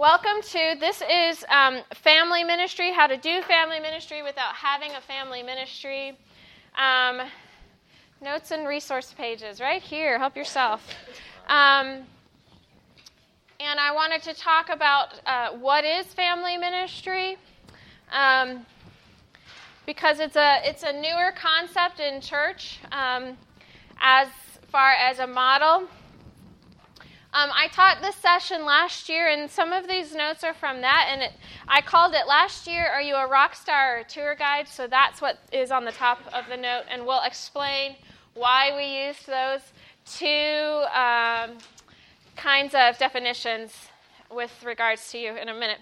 Welcome to this is um, family ministry. How to do family ministry without having a family ministry. Um, notes and resource pages right here. Help yourself. Um, and I wanted to talk about uh, what is family ministry, um, because it's a it's a newer concept in church um, as far as a model. Um, I taught this session last year, and some of these notes are from that. And it, I called it last year, Are You a Rock Star or a Tour Guide? So that's what is on the top of the note, and we'll explain why we used those two um, kinds of definitions with regards to you in a minute.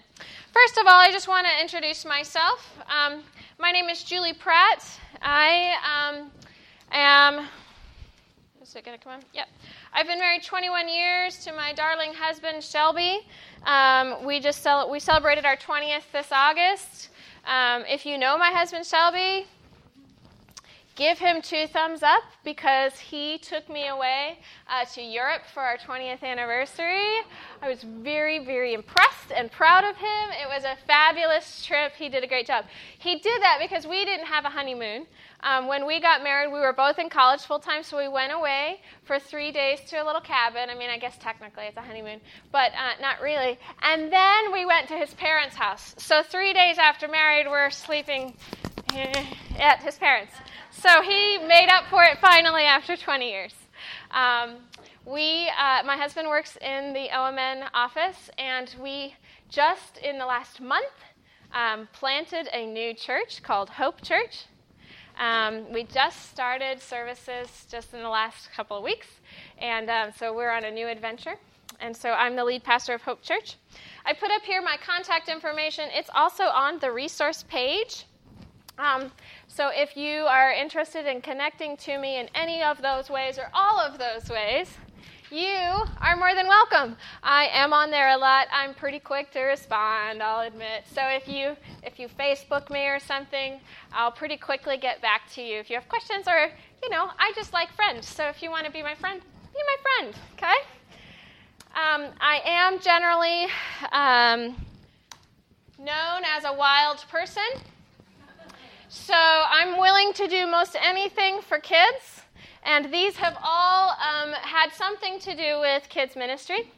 First of all, I just want to introduce myself. Um, my name is Julie Pratt. I um, am. Is it going to come on? Yep. I've been married 21 years to my darling husband Shelby. Um, we just cel- we celebrated our 20th this August. Um, if you know my husband Shelby, give him two thumbs up because he took me away uh, to Europe for our 20th anniversary. I was very, very impressed and proud of him. It was a fabulous trip. He did a great job. He did that because we didn't have a honeymoon. Um, when we got married, we were both in college full time, so we went away for three days to a little cabin. I mean, I guess technically it's a honeymoon, but uh, not really. And then we went to his parents' house. So three days after married, we're sleeping at his parents. So he made up for it finally after 20 years. Um, we, uh, my husband works in the OMN office, and we just in the last month um, planted a new church called Hope Church. Um, we just started services just in the last couple of weeks, and um, so we're on a new adventure. And so I'm the lead pastor of Hope Church. I put up here my contact information. It's also on the resource page. Um, so if you are interested in connecting to me in any of those ways or all of those ways, you are more than welcome. I am on there a lot. I'm pretty quick to respond, I'll admit. So if you if you Facebook me or something, I'll pretty quickly get back to you. If you have questions or, you know, I just like friends. So if you want to be my friend, be my friend, okay? Um, I am generally um, known as a wild person. So I'm willing to do most anything for kids. And these have all um, had something to do with kids' ministry.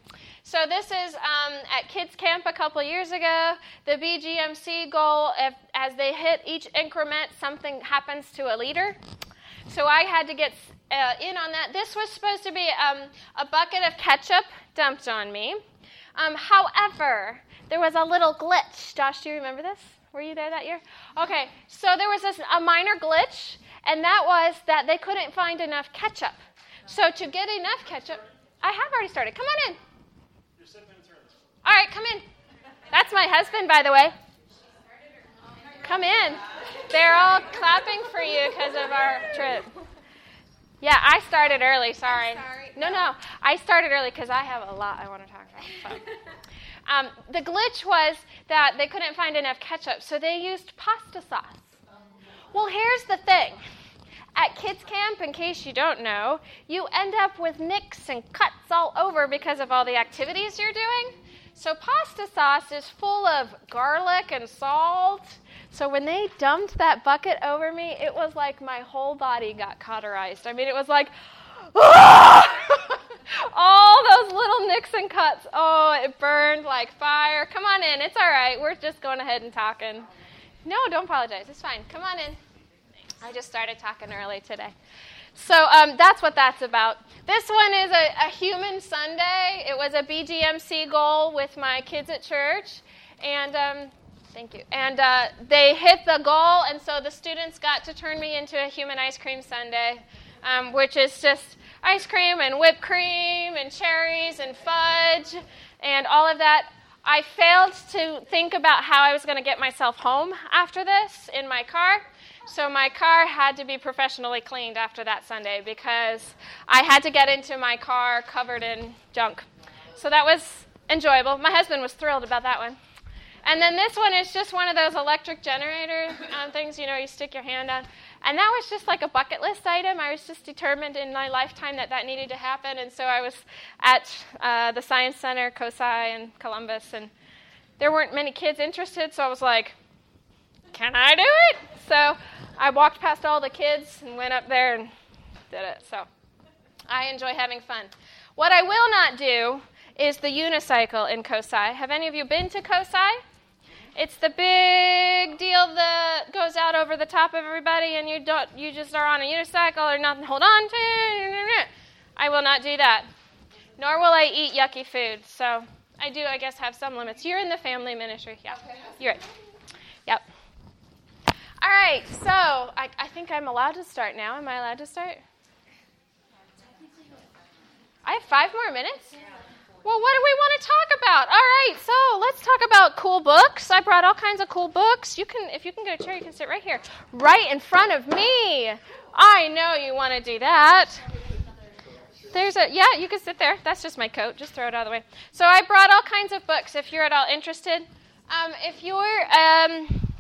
So this is um, at Kids Camp a couple years ago. The BGMC goal, if, as they hit each increment, something happens to a leader. So I had to get uh, in on that. This was supposed to be um, a bucket of ketchup dumped on me. Um, however, there was a little glitch. Josh, do you remember this? Were you there that year? Okay, so there was this, a minor glitch and that was that they couldn't find enough ketchup. So to get enough ketchup, I have already started. Come on in. All right, come in. That's my husband, by the way. Come in. They're all clapping for you because of our trip. Yeah, I started early. Sorry. No, no. I started early because I have a lot I want to talk about. So. Um, the glitch was that they couldn't find enough ketchup, so they used pasta sauce. Well, here's the thing. At kids camp, in case you don't know, you end up with nicks and cuts all over because of all the activities you're doing. So, pasta sauce is full of garlic and salt. So, when they dumped that bucket over me, it was like my whole body got cauterized. I mean, it was like, all those little nicks and cuts. Oh, it burned like fire. Come on in. It's all right. We're just going ahead and talking. No, don't apologize. It's fine. Come on in. I just started talking early today. So um, that's what that's about. This one is a, a, human sundae. It was a BGMC goal with my kids at church. And um, thank you. And uh, they hit the goal, and so the students got to turn me into a human ice cream sundae, um, which is just ice cream and whipped cream and cherries and fudge and all of that. I failed to think about how I was going to get myself home after this in my car. So my car had to be professionally cleaned after that Sunday because I had to get into my car covered in junk. So that was enjoyable. My husband was thrilled about that one. And then this one is just one of those electric generator um, things, you know, you stick your hand on. And that was just like a bucket list item. I was just determined in my lifetime that that needed to happen. And so I was at uh, the Science Center, COSI, in Columbus, and there weren't many kids interested. So I was like, can I do it? So I walked past all the kids and went up there and did it. So I enjoy having fun. What I will not do is the unicycle in COSI. Have any of you been to COSI? It's the big deal that goes out over the top of everybody, and you don't. You just are on a unicycle or nothing. Hold on to. I will not do that. Nor will I eat yucky food. So I do, I guess, have some limits. You're in the family ministry. Yeah, you're right. Yep. All right. So I, I think I'm allowed to start now. Am I allowed to start? I have five more minutes. Well, what do we want to talk about? All right, so let's talk about cool books. I brought all kinds of cool books. You can, if you can get a chair, you can sit right here, right in front of me. I know you want to do that. There's a yeah, you can sit there. That's just my coat. Just throw it out of the way. So I brought all kinds of books. If you're at all interested, um, if you're um,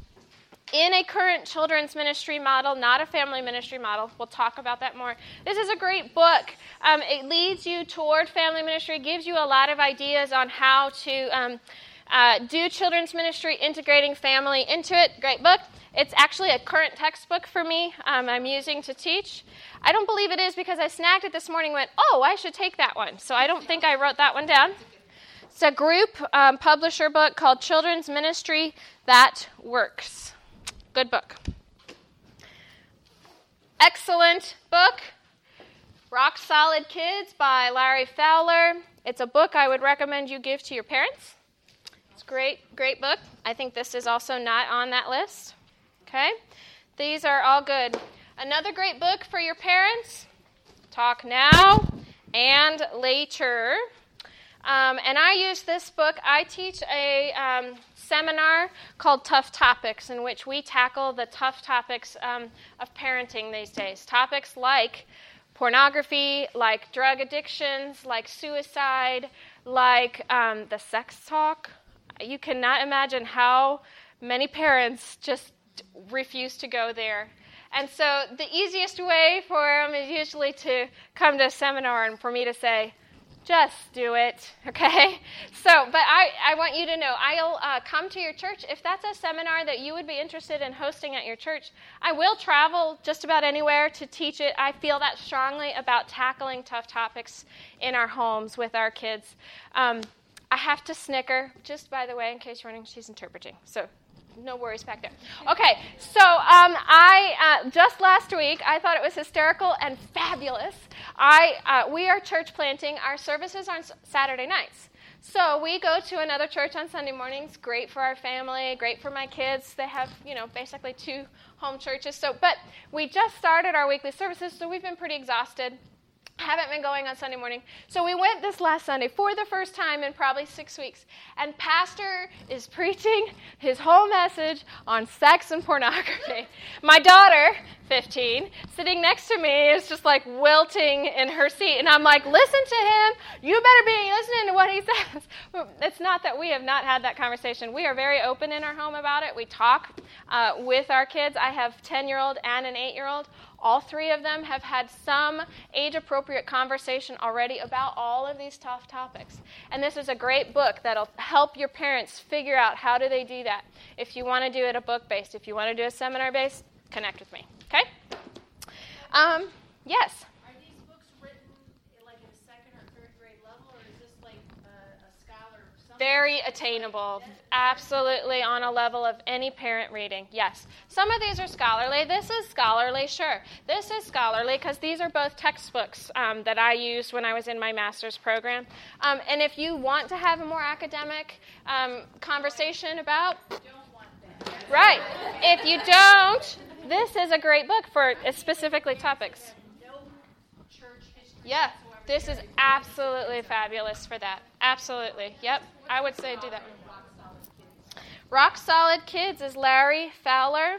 in a current children's ministry model, not a family ministry model. We'll talk about that more. This is a great book. Um, it leads you toward family ministry, gives you a lot of ideas on how to um, uh, do children's ministry, integrating family into it. Great book. It's actually a current textbook for me. Um, I'm using to teach. I don't believe it is because I snagged it this morning. Went, oh, I should take that one. So I don't think I wrote that one down. It's a group um, publisher book called Children's Ministry That Works. Good book. Excellent book. Rock Solid Kids by Larry Fowler. It's a book I would recommend you give to your parents. It's great, great book. I think this is also not on that list. Okay? These are all good. Another great book for your parents Talk Now and Later. Um, and I use this book. I teach a um, seminar called Tough Topics, in which we tackle the tough topics um, of parenting these days. Topics like pornography, like drug addictions, like suicide, like um, the sex talk. You cannot imagine how many parents just refuse to go there. And so the easiest way for them is usually to come to a seminar and for me to say, just do it, okay? So, but I, I want you to know I'll uh, come to your church. If that's a seminar that you would be interested in hosting at your church, I will travel just about anywhere to teach it. I feel that strongly about tackling tough topics in our homes with our kids. Um, I have to snicker, just by the way, in case you're wondering, she's interpreting. So no worries back there. Okay, so um, I uh, just last week I thought it was hysterical and fabulous. I uh, we are church planting. Our services are on Saturday nights. So we go to another church on Sunday mornings. Great for our family. Great for my kids. They have you know basically two home churches. So, but we just started our weekly services, so we've been pretty exhausted haven't been going on Sunday morning. So we went this last Sunday for the first time in probably six weeks. And Pastor is preaching his whole message on sex and pornography. My daughter, 15, sitting next to me is just like wilting in her seat. And I'm like, listen to him. You better be listening to what he says. It's not that we have not had that conversation. We are very open in our home about it. We talk uh, with our kids. I have 10 year old and an 8 year old all three of them have had some age appropriate conversation already about all of these tough topics. And this is a great book that'll help your parents figure out how do they do that. If you want to do it a book based, if you want to do a seminar based, connect with me. Okay? Um, yes. Very attainable, absolutely on a level of any parent reading. Yes. Some of these are scholarly. This is scholarly, sure. This is scholarly because these are both textbooks um, that I used when I was in my master's program. Um, and if you want to have a more academic um, conversation about. Right. If you don't, this is a great book for specifically topics. Yeah. This is absolutely fabulous for that. Absolutely. Yep. I would say do that. Rock Solid Kids is Larry Fowler.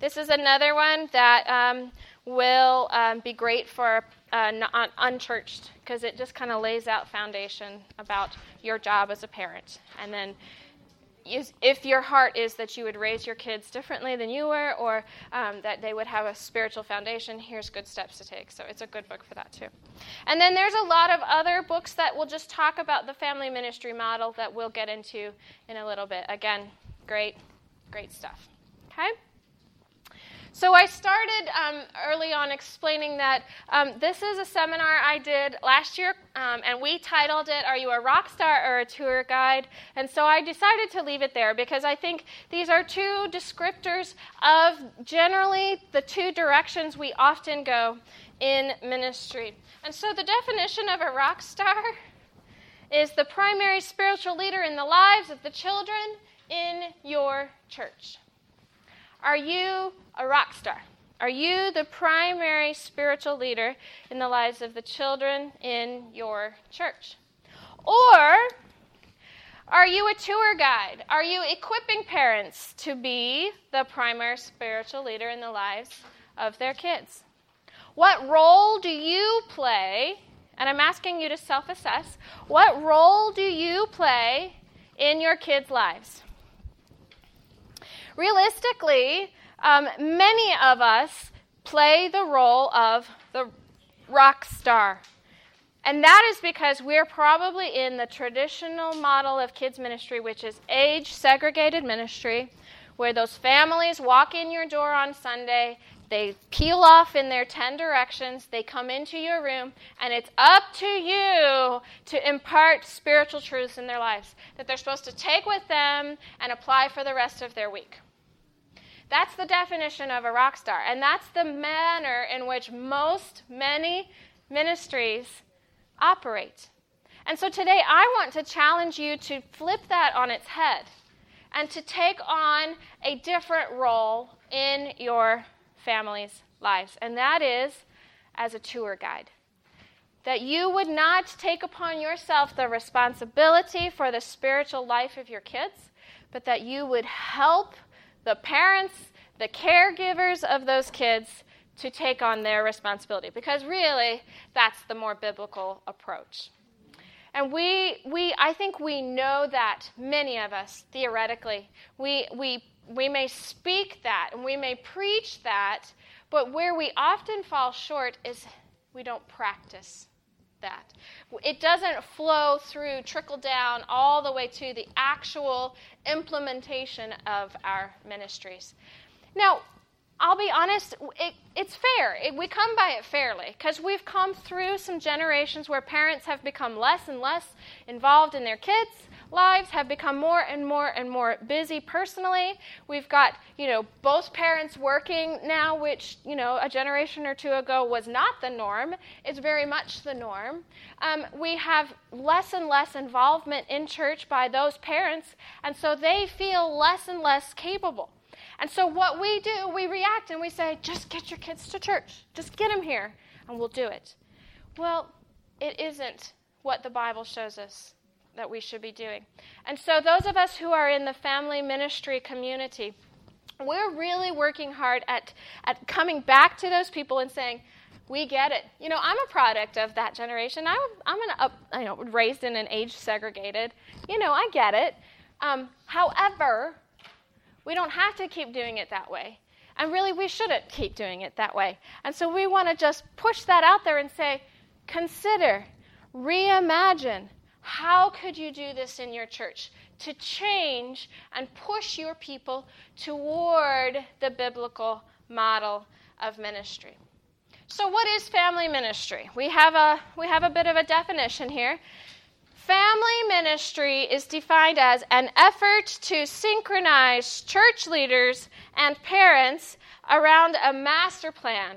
This is another one that um, will um, be great for uh, un- unchurched because it just kind of lays out foundation about your job as a parent. And then if your heart is that you would raise your kids differently than you were, or um, that they would have a spiritual foundation, here's good steps to take. So it's a good book for that too. And then there's a lot of other books that will just talk about the family ministry model that we'll get into in a little bit. Again, great, great stuff. Okay? So I started um, early on explaining that um, this is a seminar I did last year, um, and we titled it "Are You a Rock Star or a Tour Guide?" And so I decided to leave it there because I think these are two descriptors of generally the two directions we often go in ministry. And so the definition of a rock star is the primary spiritual leader in the lives of the children in your church. Are you a rock star? Are you the primary spiritual leader in the lives of the children in your church? Or are you a tour guide? Are you equipping parents to be the primary spiritual leader in the lives of their kids? What role do you play? And I'm asking you to self assess. What role do you play in your kids' lives? Realistically, um, many of us play the role of the rock star. And that is because we're probably in the traditional model of kids' ministry, which is age segregated ministry, where those families walk in your door on Sunday, they peel off in their 10 directions, they come into your room, and it's up to you to impart spiritual truths in their lives that they're supposed to take with them and apply for the rest of their week. That's the definition of a rock star. And that's the manner in which most, many ministries operate. And so today I want to challenge you to flip that on its head and to take on a different role in your family's lives. And that is as a tour guide. That you would not take upon yourself the responsibility for the spiritual life of your kids, but that you would help the parents, the caregivers of those kids to take on their responsibility because really that's the more biblical approach. And we, we, I think we know that, many of us, theoretically. We, we, we may speak that and we may preach that, but where we often fall short is we don't practice that. It doesn't flow through, trickle down all the way to the actual implementation of our ministries. Now, I'll be honest, it, it's fair. It, we come by it fairly because we've come through some generations where parents have become less and less involved in their kids' lives, have become more and more and more busy personally. We've got, you know, both parents working now, which, you know, a generation or two ago was not the norm. It's very much the norm. Um, we have less and less involvement in church by those parents, and so they feel less and less capable. And so, what we do, we react and we say, just get your kids to church. Just get them here, and we'll do it. Well, it isn't what the Bible shows us that we should be doing. And so, those of us who are in the family ministry community, we're really working hard at, at coming back to those people and saying, we get it. You know, I'm a product of that generation. I'm, I'm an up, you know, raised in an age segregated. You know, I get it. Um, however, we don't have to keep doing it that way. And really, we shouldn't keep doing it that way. And so we want to just push that out there and say, consider, reimagine. How could you do this in your church to change and push your people toward the biblical model of ministry? So, what is family ministry? We have a, we have a bit of a definition here. Family ministry is defined as an effort to synchronize church leaders and parents around a master plan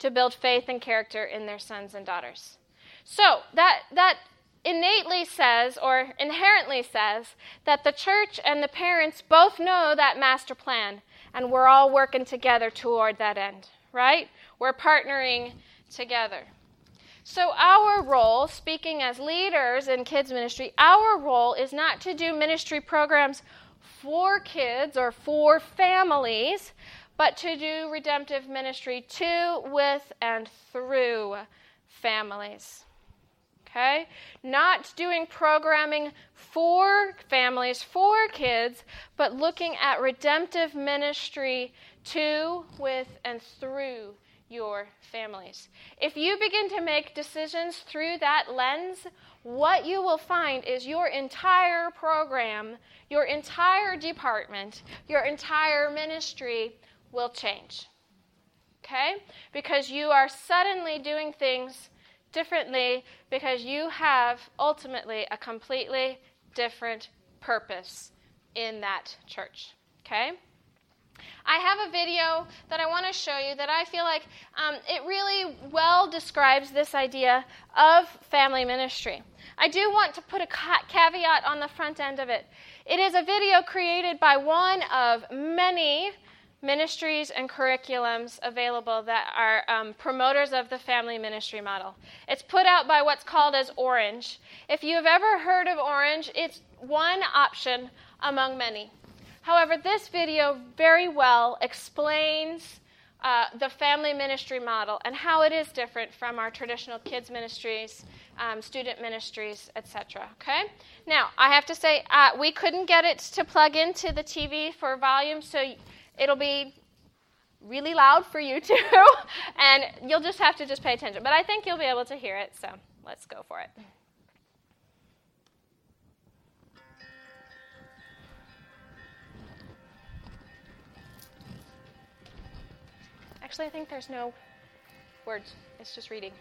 to build faith and character in their sons and daughters. So, that, that innately says, or inherently says, that the church and the parents both know that master plan, and we're all working together toward that end, right? We're partnering together. So, our role, speaking as leaders in kids' ministry, our role is not to do ministry programs for kids or for families, but to do redemptive ministry to, with, and through families. Okay? Not doing programming for families, for kids, but looking at redemptive ministry to, with, and through your families. If you begin to make decisions through that lens, what you will find is your entire program, your entire department, your entire ministry will change. Okay? Because you are suddenly doing things differently because you have ultimately a completely different purpose in that church. Okay? I have a video that I want to show you that I feel like um, it really well describes this idea of family ministry. I do want to put a caveat on the front end of it. It is a video created by one of many ministries and curriculums available that are um, promoters of the family ministry model. It's put out by what's called as Orange. If you've ever heard of Orange, it's one option among many. However, this video very well explains uh, the family ministry model and how it is different from our traditional kids ministries, um, student ministries, etc. Okay. Now, I have to say uh, we couldn't get it to plug into the TV for volume, so it'll be really loud for you too, and you'll just have to just pay attention. But I think you'll be able to hear it, so let's go for it. Actually, I think there's no words. It's just reading.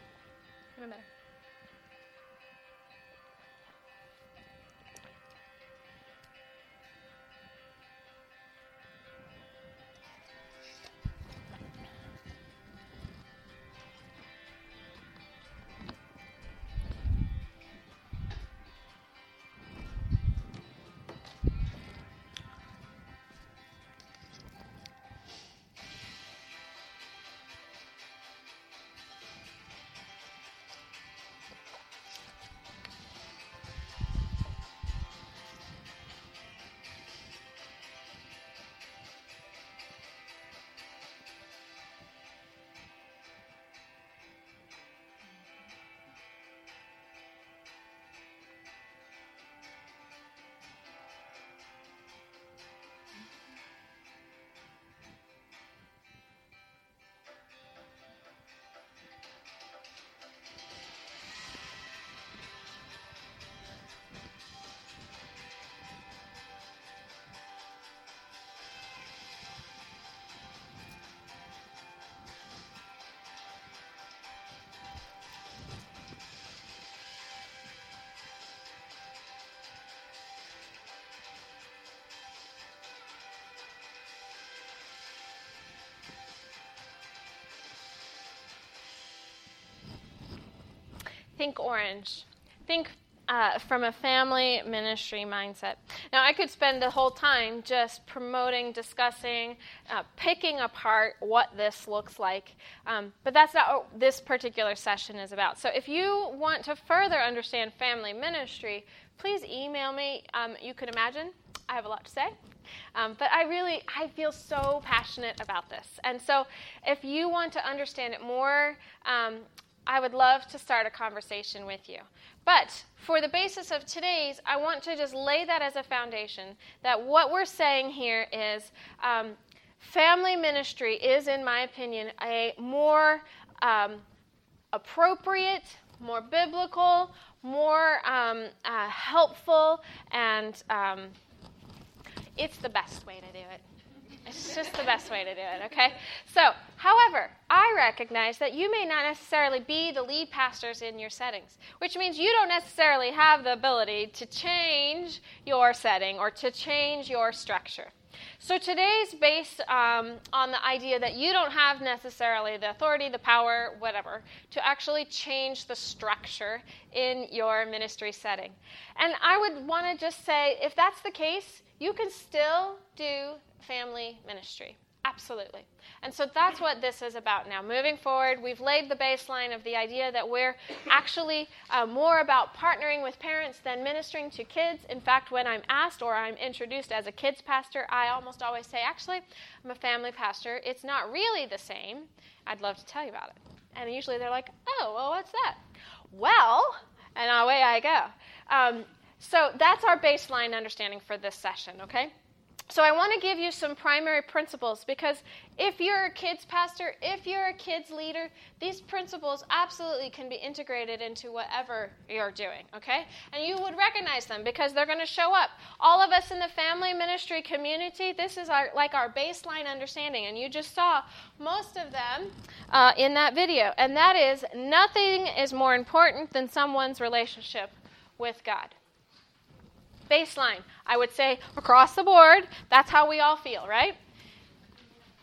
Think orange. Think uh, from a family ministry mindset. Now, I could spend the whole time just promoting, discussing, uh, picking apart what this looks like, um, but that's not what this particular session is about. So, if you want to further understand family ministry, please email me. Um, you could imagine I have a lot to say. Um, but I really, I feel so passionate about this. And so if you want to understand it more, um, I would love to start a conversation with you. But for the basis of today's, I want to just lay that as a foundation that what we're saying here is um, family ministry is, in my opinion, a more um, appropriate, more biblical, more um, uh, helpful, and um, it's the best way to do it. It's just the best way to do it, okay? So, however, I recognize that you may not necessarily be the lead pastors in your settings, which means you don't necessarily have the ability to change your setting or to change your structure. So today's based um, on the idea that you don't have necessarily the authority, the power, whatever, to actually change the structure in your ministry setting. And I would want to just say if that's the case, you can still do family ministry. Absolutely. And so that's what this is about now. Moving forward, we've laid the baseline of the idea that we're actually uh, more about partnering with parents than ministering to kids. In fact, when I'm asked or I'm introduced as a kids pastor, I almost always say, actually, I'm a family pastor. It's not really the same. I'd love to tell you about it. And usually they're like, oh, well, what's that? Well, and away I go. Um, so that's our baseline understanding for this session, okay? So I want to give you some primary principles because if you're a kids pastor, if you're a kids leader, these principles absolutely can be integrated into whatever you're doing, okay? And you would recognize them because they're going to show up. All of us in the family ministry community, this is our like our baseline understanding, and you just saw most of them uh, in that video. And that is nothing is more important than someone's relationship with God baseline. I would say across the board, that's how we all feel, right?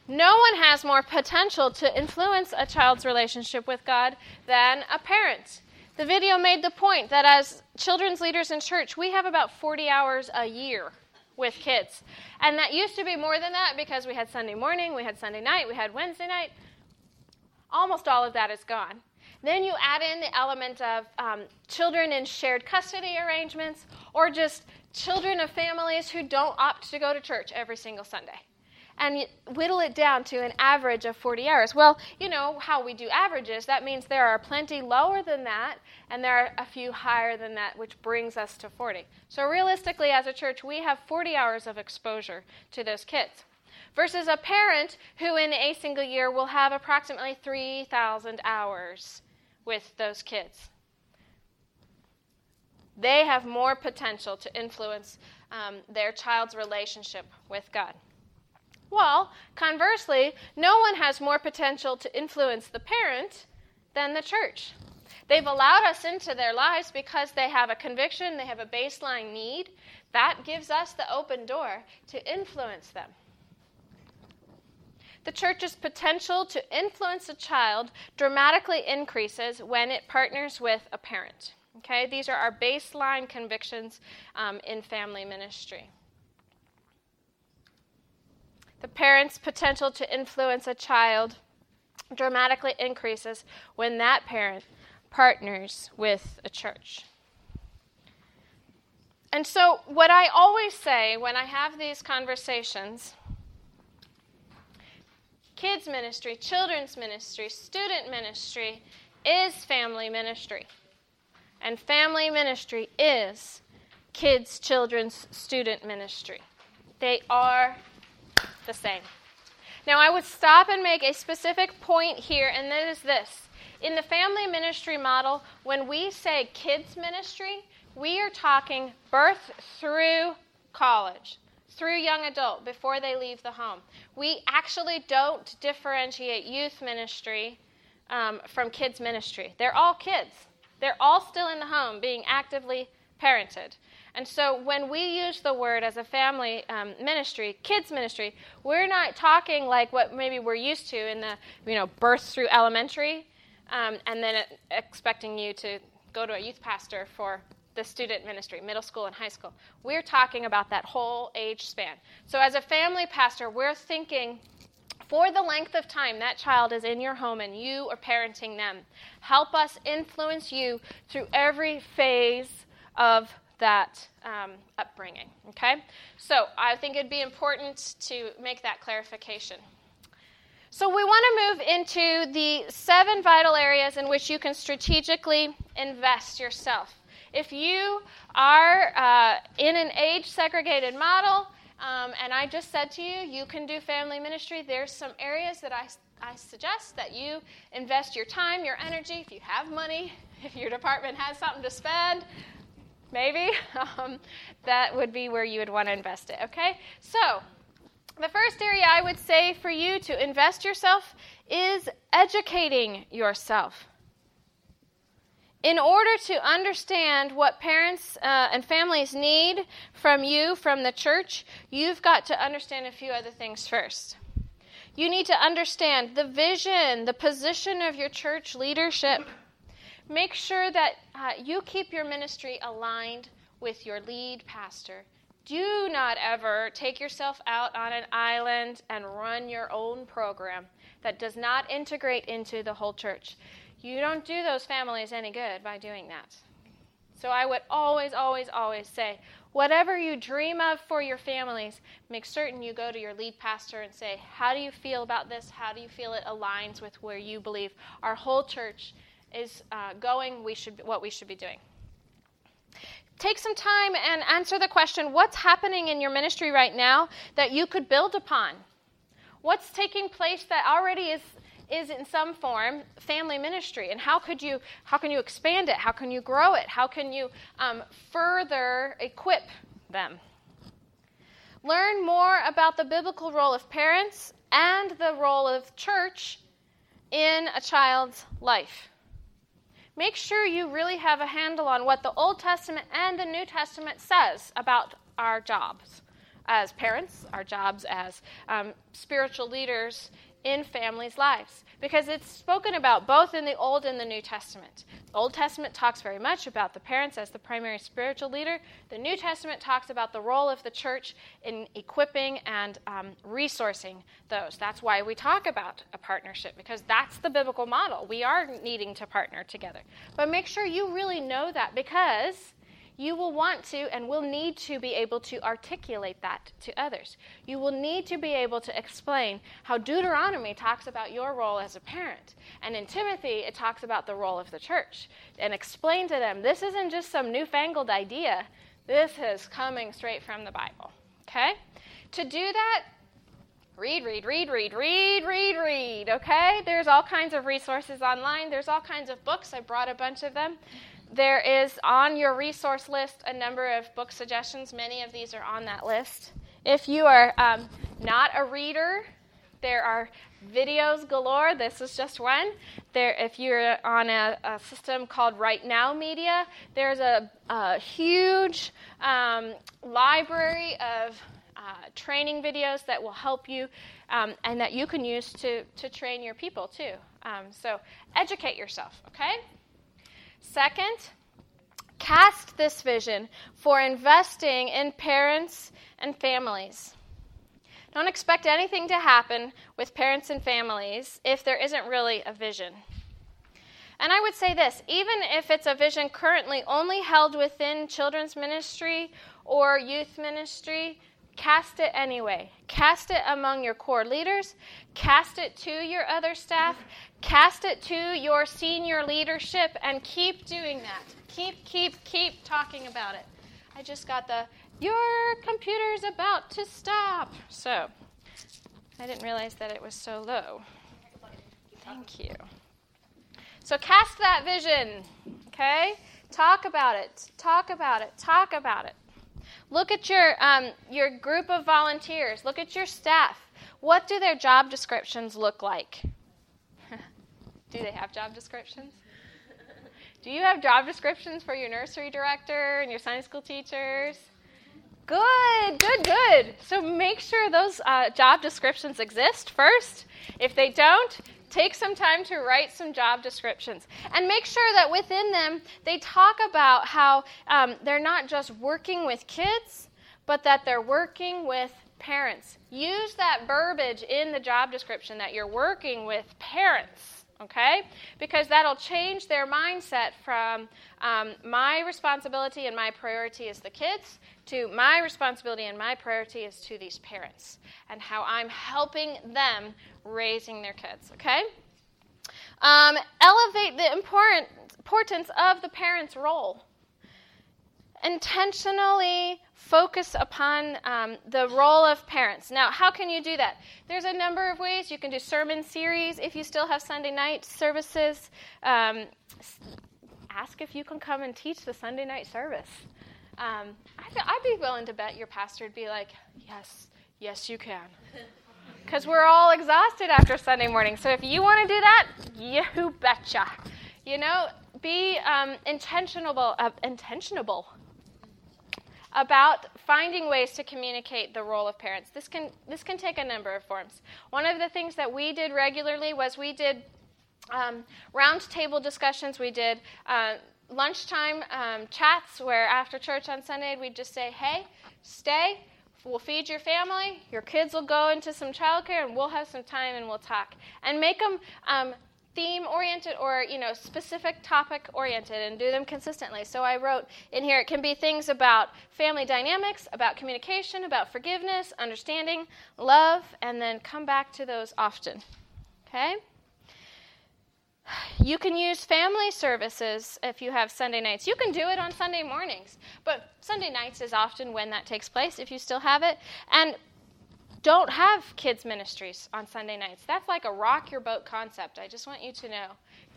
No one has more potential to influence a child's relationship with God than a parent. The video made the point that as children's leaders in church, we have about 40 hours a year with kids. And that used to be more than that because we had Sunday morning, we had Sunday night, we had Wednesday night. Almost all of that is gone. Then you add in the element of um, children in shared custody arrangements or just children of families who don't opt to go to church every single Sunday. And whittle it down to an average of 40 hours. Well, you know how we do averages. That means there are plenty lower than that, and there are a few higher than that, which brings us to 40. So, realistically, as a church, we have 40 hours of exposure to those kids versus a parent who in a single year will have approximately 3,000 hours with those kids. They have more potential to influence um, their child's relationship with God. Well, conversely, no one has more potential to influence the parent than the church. They've allowed us into their lives because they have a conviction, they have a baseline need. That gives us the open door to influence them. The church's potential to influence a child dramatically increases when it partners with a parent. Okay, these are our baseline convictions um, in family ministry. The parent's potential to influence a child dramatically increases when that parent partners with a church. And so, what I always say when I have these conversations kids' ministry, children's ministry, student ministry is family ministry. And family ministry is kids, children's, student ministry. They are the same. Now, I would stop and make a specific point here, and that is this. In the family ministry model, when we say kids ministry, we are talking birth through college through young adult before they leave the home. We actually don't differentiate youth ministry um, from kids ministry. They're all kids. They're all still in the home being actively parented. And so when we use the word as a family um, ministry, kids ministry, we're not talking like what maybe we're used to in the, you know, birth through elementary um, and then expecting you to go to a youth pastor for the student ministry, middle school and high school. We're talking about that whole age span. So, as a family pastor, we're thinking for the length of time that child is in your home and you are parenting them. Help us influence you through every phase of that um, upbringing. Okay? So, I think it'd be important to make that clarification. So, we want to move into the seven vital areas in which you can strategically invest yourself. If you are uh, in an age segregated model, um, and I just said to you, you can do family ministry, there's some areas that I, I suggest that you invest your time, your energy, if you have money, if your department has something to spend, maybe, um, that would be where you would want to invest it, okay? So, the first area I would say for you to invest yourself is educating yourself in order to understand what parents uh, and families need from you, from the church, you've got to understand a few other things first. You need to understand the vision, the position of your church leadership. Make sure that uh, you keep your ministry aligned with your lead pastor. Do not ever take yourself out on an island and run your own program that does not integrate into the whole church. You don't do those families any good by doing that. So I would always, always, always say, whatever you dream of for your families, make certain you go to your lead pastor and say, How do you feel about this? How do you feel it aligns with where you believe our whole church is uh, going? We should, what we should be doing. take some time and answer the question what's happening in your ministry right now that you could build upon? What's taking place that already is is in some form family ministry. And how could you how can you expand it? How can you grow it? How can you um, further equip them? Learn more about the biblical role of parents and the role of church in a child's life. Make sure you really have a handle on what the Old Testament and the New Testament says about our jobs as parents, our jobs as um, spiritual leaders in families' lives because it's spoken about both in the Old and the New Testament. The Old Testament talks very much about the parents as the primary spiritual leader. The New Testament talks about the role of the church in equipping and um, resourcing those. That's why we talk about a partnership because that's the biblical model. We are needing to partner together. But make sure you really know that because you will want to and will need to be able to articulate that to others. You will need to be able to explain how Deuteronomy talks about your role as a parent. And in Timothy, it talks about the role of the church. And explain to them this isn't just some newfangled idea, this is coming straight from the Bible. Okay? To do that, read, read, read, read, read, read, read. Okay? There's all kinds of resources online, there's all kinds of books. I brought a bunch of them. There is on your resource list a number of book suggestions. Many of these are on that list. If you are um, not a reader, there are videos galore. This is just one. There, if you're on a, a system called Right Now Media, there's a, a huge um, library of uh, training videos that will help you um, and that you can use to, to train your people too. Um, so educate yourself, okay? Second, cast this vision for investing in parents and families. Don't expect anything to happen with parents and families if there isn't really a vision. And I would say this even if it's a vision currently only held within children's ministry or youth ministry, Cast it anyway. Cast it among your core leaders. Cast it to your other staff. Cast it to your senior leadership and keep doing that. Keep, keep, keep talking about it. I just got the, your computer's about to stop. So, I didn't realize that it was so low. Thank you. So, cast that vision, okay? Talk about it. Talk about it. Talk about it. Look at your, um, your group of volunteers. Look at your staff. What do their job descriptions look like? do they have job descriptions? Do you have job descriptions for your nursery director and your Sunday school teachers? Good, good, good. So make sure those uh, job descriptions exist first. If they don't, Take some time to write some job descriptions and make sure that within them they talk about how um, they're not just working with kids, but that they're working with parents. Use that verbiage in the job description that you're working with parents okay? Because that'll change their mindset from um, my responsibility and my priority is the kids to my responsibility and my priority is to these parents and how I'm helping them raising their kids, okay? Um, elevate the important, importance of the parent's role. Intentionally focus upon um, the role of parents. Now, how can you do that? There's a number of ways. You can do sermon series if you still have Sunday night services. Um, ask if you can come and teach the Sunday night service. Um, I'd, I'd be willing to bet your pastor would be like, yes, yes, you can. Because we're all exhausted after Sunday morning. So if you want to do that, you betcha. You know, be um, intentionable, uh, intentionable about finding ways to communicate the role of parents. This can, this can take a number of forms. One of the things that we did regularly was we did um, roundtable discussions, we did uh, lunchtime um, chats where after church on Sunday we'd just say, hey, stay. We'll feed your family. Your kids will go into some childcare, and we'll have some time and we'll talk. And make them um, theme oriented or you know specific topic oriented and do them consistently so i wrote in here it can be things about family dynamics about communication about forgiveness understanding love and then come back to those often okay You can use family services if you have Sunday nights. You can do it on Sunday mornings, but Sunday nights is often when that takes place if you still have it. And don't have kids' ministries on Sunday nights. That's like a rock your boat concept. I just want you to know.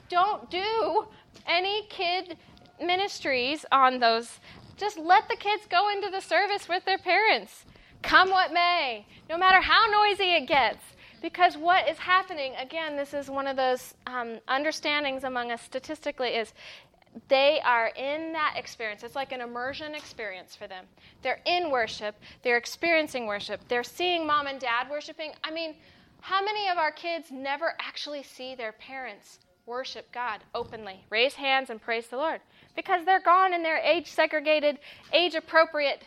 Don't do any kid ministries on those. Just let the kids go into the service with their parents. Come what may, no matter how noisy it gets. Because what is happening, again, this is one of those um, understandings among us statistically, is they are in that experience. It's like an immersion experience for them. They're in worship, they're experiencing worship, they're seeing mom and dad worshiping. I mean, how many of our kids never actually see their parents worship God openly, raise hands, and praise the Lord? Because they're gone in their age segregated, age appropriate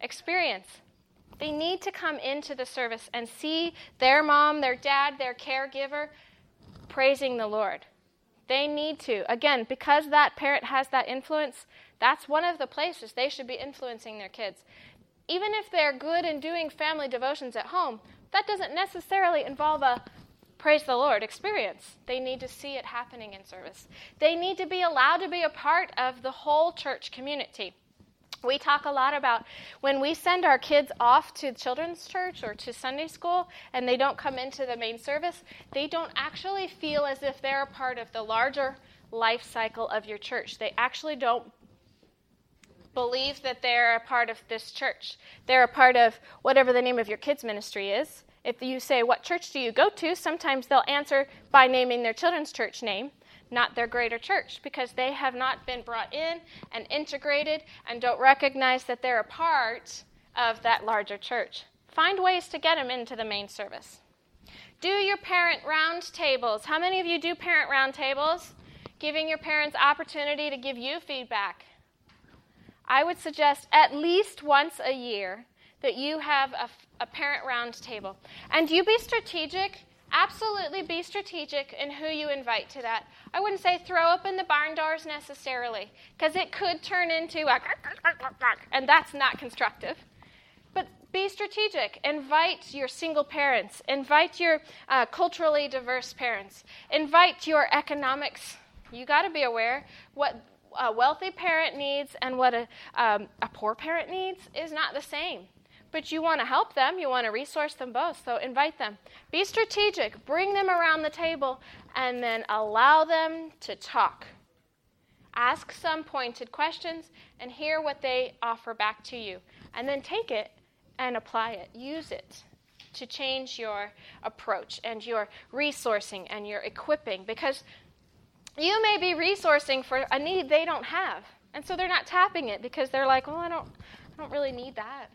experience. They need to come into the service and see their mom, their dad, their caregiver praising the Lord. They need to. Again, because that parent has that influence, that's one of the places they should be influencing their kids. Even if they're good in doing family devotions at home, that doesn't necessarily involve a praise the Lord experience. They need to see it happening in service. They need to be allowed to be a part of the whole church community we talk a lot about when we send our kids off to children's church or to Sunday school and they don't come into the main service, they don't actually feel as if they're a part of the larger life cycle of your church. They actually don't believe that they're a part of this church. They're a part of whatever the name of your kids' ministry is. If you say, What church do you go to? sometimes they'll answer by naming their children's church name not their greater church, because they have not been brought in and integrated and don't recognize that they're a part of that larger church. Find ways to get them into the main service. Do your parent round tables. How many of you do parent round tables? Giving your parents opportunity to give you feedback. I would suggest at least once a year that you have a, a parent round table. And you be strategic Absolutely be strategic in who you invite to that. I wouldn't say throw open the barn doors necessarily, because it could turn into a and that's not constructive. But be strategic. Invite your single parents, invite your uh, culturally diverse parents, invite your economics. You got to be aware what a wealthy parent needs and what a, um, a poor parent needs is not the same but you want to help them, you want to resource them both, so invite them. Be strategic, bring them around the table, and then allow them to talk. Ask some pointed questions and hear what they offer back to you. And then take it and apply it, use it to change your approach and your resourcing and your equipping because you may be resourcing for a need they don't have. And so they're not tapping it because they're like, well, I don't, I don't really need that.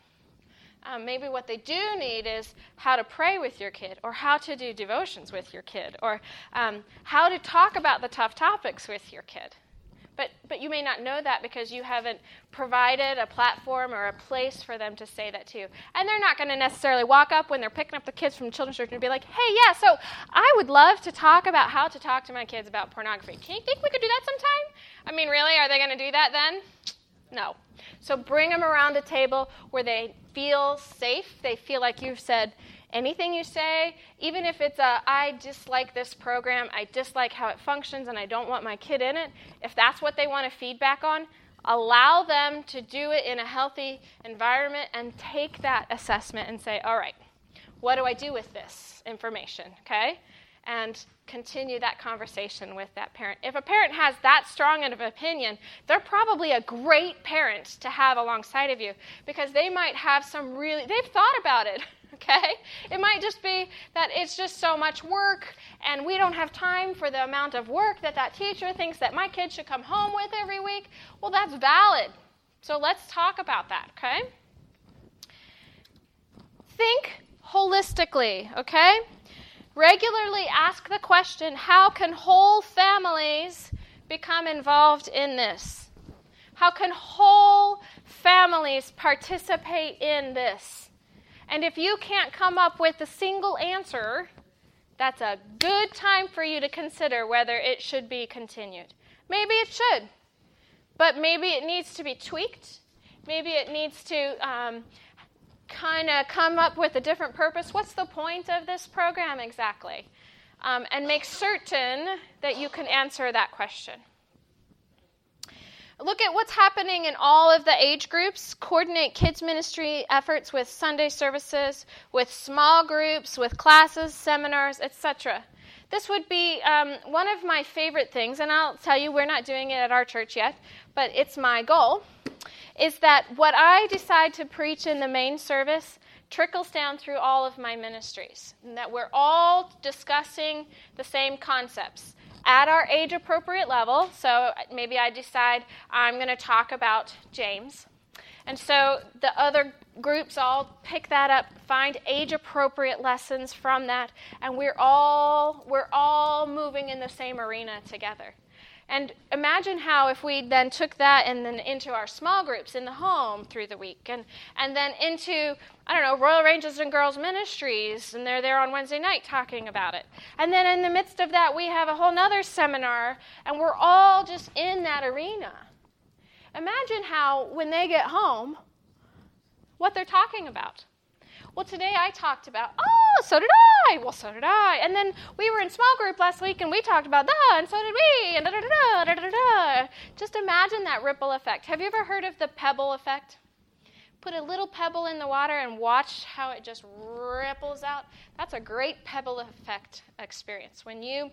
Um, maybe what they do need is how to pray with your kid, or how to do devotions with your kid, or um, how to talk about the tough topics with your kid. But, but you may not know that because you haven't provided a platform or a place for them to say that to you. And they're not going to necessarily walk up when they're picking up the kids from children's church and be like, hey, yeah, so I would love to talk about how to talk to my kids about pornography. Can you think we could do that sometime? I mean, really? Are they going to do that then? No. So bring them around a table where they feel safe. They feel like you've said anything you say, even if it's a, I dislike this program, I dislike how it functions, and I don't want my kid in it. If that's what they want to feedback on, allow them to do it in a healthy environment and take that assessment and say, all right, what do I do with this information? Okay? and continue that conversation with that parent. If a parent has that strong of an opinion, they're probably a great parent to have alongside of you because they might have some really, they've thought about it, okay? It might just be that it's just so much work and we don't have time for the amount of work that that teacher thinks that my kid should come home with every week. Well, that's valid. So let's talk about that, okay? Think holistically, okay? Regularly ask the question how can whole families become involved in this? How can whole families participate in this? And if you can't come up with a single answer, that's a good time for you to consider whether it should be continued. Maybe it should, but maybe it needs to be tweaked. Maybe it needs to um, kind of come up with a different purpose. What's the point of this program exactly? um, and make certain that you can answer that question. Look at what's happening in all of the age groups. Coordinate kids' ministry efforts with Sunday services, with small groups, with classes, seminars, etc. This would be um, one of my favorite things, and I'll tell you, we're not doing it at our church yet, but it's my goal. Is that what I decide to preach in the main service trickles down through all of my ministries, and that we're all discussing the same concepts at our age appropriate level. So maybe I decide I'm going to talk about James. And so the other groups all pick that up, find age appropriate lessons from that, and we're all we're all moving in the same arena together. And imagine how if we then took that and then into our small groups in the home through the week and, and then into, I don't know, Royal Rangers and Girls Ministries, and they're there on Wednesday night talking about it. And then in the midst of that, we have a whole nother seminar, and we're all just in that arena. Imagine how, when they get home, what they're talking about. Well, today I talked about, oh, so did I. Well, so did I. And then we were in small group last week and we talked about that, and so did we, and da da da da da da. Just imagine that ripple effect. Have you ever heard of the pebble effect? Put a little pebble in the water and watch how it just ripples out. That's a great pebble effect experience. When you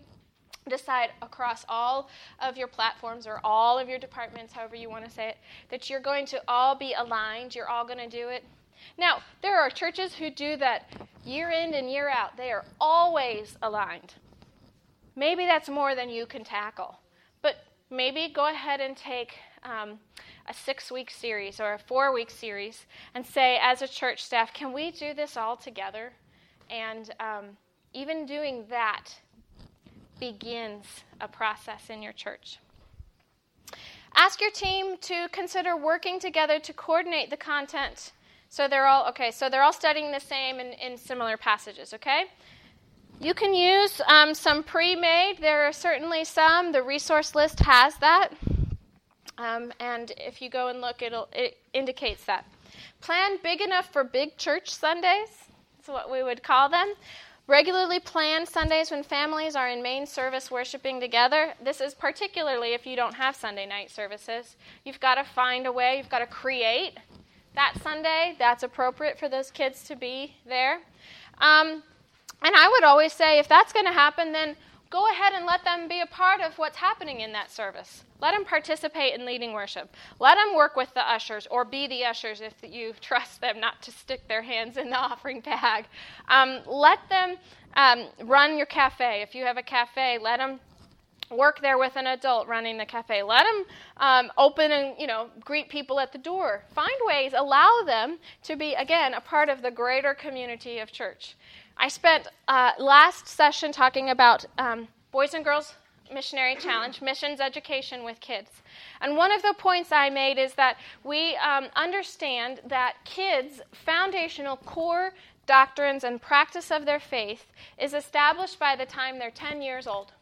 decide across all of your platforms or all of your departments, however you want to say it, that you're going to all be aligned, you're all going to do it now, there are churches who do that year in and year out. They are always aligned. Maybe that's more than you can tackle. But maybe go ahead and take um, a six week series or a four week series and say, as a church staff, can we do this all together? And um, even doing that begins a process in your church. Ask your team to consider working together to coordinate the content so they're all, okay, so they're all studying the same in, in similar passages, okay? You can use um, some pre made. There are certainly some. The resource list has that. Um, and if you go and look, it'll, it indicates that. Plan big enough for big church Sundays. That's what we would call them. Regularly plan Sundays when families are in main service worshiping together. This is particularly if you don't have Sunday night services. You've got to find a way, you've got to create that Sunday, that's appropriate for those kids to be there. Um, and I would always say, if that's going to happen, then go ahead and let them be a part of what's happening in that service. Let them participate in leading worship. Let them work with the ushers or be the ushers if you trust them not to stick their hands in the offering bag. Um, let them um, run your cafe. If you have a cafe, let them work there with an adult running the cafe. Let them um, open and you know greet people at the door. Find ways, allow them to be again a part of the greater community of church. I spent uh, last session talking about um, boys and girls missionary challenge, missions education with kids. And one of the points I made is that we um, understand that kids' foundational core doctrines and practice of their faith is established by the time they're 10 years old.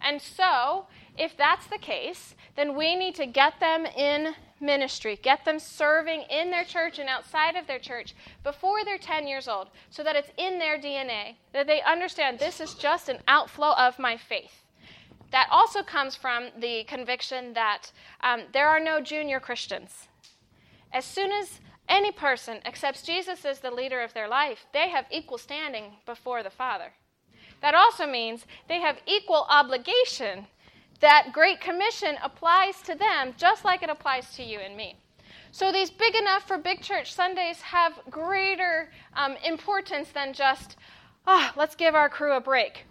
And so, if that's the case, then we need to get them in ministry, get them serving in their church and outside of their church before they're 10 years old, so that it's in their DNA, that they understand this is just an outflow of my faith. That also comes from the conviction that um, there are no junior Christians. As soon as any person accepts Jesus as the leader of their life, they have equal standing before the Father. That also means they have equal obligation. That Great Commission applies to them just like it applies to you and me. So these big enough for big church Sundays have greater um, importance than just, oh, let's give our crew a break,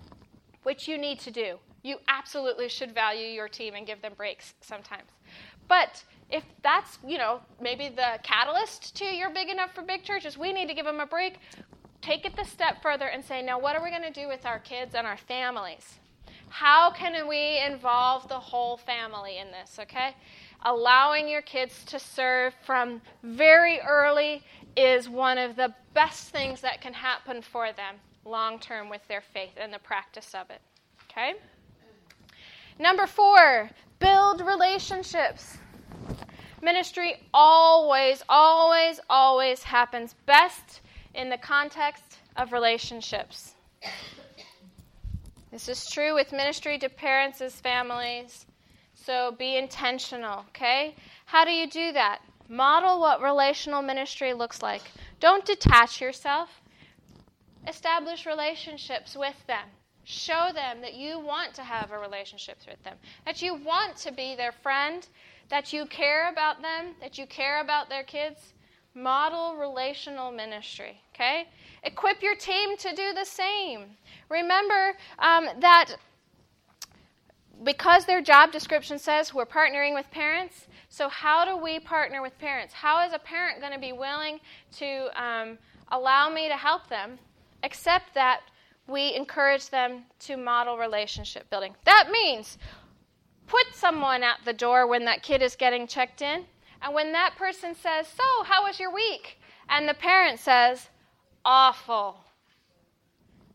which you need to do. You absolutely should value your team and give them breaks sometimes. But if that's, you know, maybe the catalyst to your big enough for big churches, we need to give them a break take it the step further and say, now what are we going to do with our kids and our families? How can we involve the whole family in this, okay? Allowing your kids to serve from very early is one of the best things that can happen for them long term with their faith and the practice of it, okay? Number four, build relationships. Ministry always, always, always happens best in the context of relationships. This is true with ministry to parents as families. So be intentional, okay? How do you do that? Model what relational ministry looks like. Don't detach yourself. Establish relationships with them. Show them that you want to have a relationship with them, that you want to be their friend, that you care about them, that you care about their kids. Model relational ministry, okay? Equip your team to do the same. Remember um, that because their job description says we're partnering with parents, so how do we partner with parents? How is a parent going to be willing to um, allow me to help them, except that we encourage them to model relationship building? That means put someone at the door when that kid is getting checked in, and when that person says, So, how was your week? and the parent says, Awful.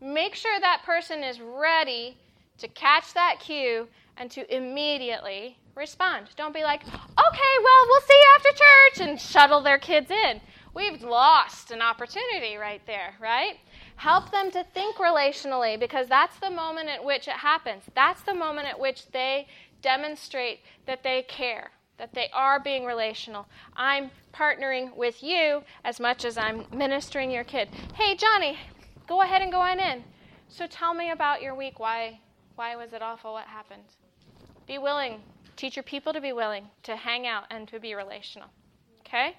Make sure that person is ready to catch that cue and to immediately respond. Don't be like, okay, well, we'll see you after church and shuttle their kids in. We've lost an opportunity right there, right? Help them to think relationally because that's the moment at which it happens. That's the moment at which they demonstrate that they care, that they are being relational. I'm partnering with you as much as I'm ministering your kid. Hey, Johnny, go ahead and go on in. So tell me about your week. Why why was it awful? What happened? Be willing. Teach your people to be willing to hang out and to be relational. Okay?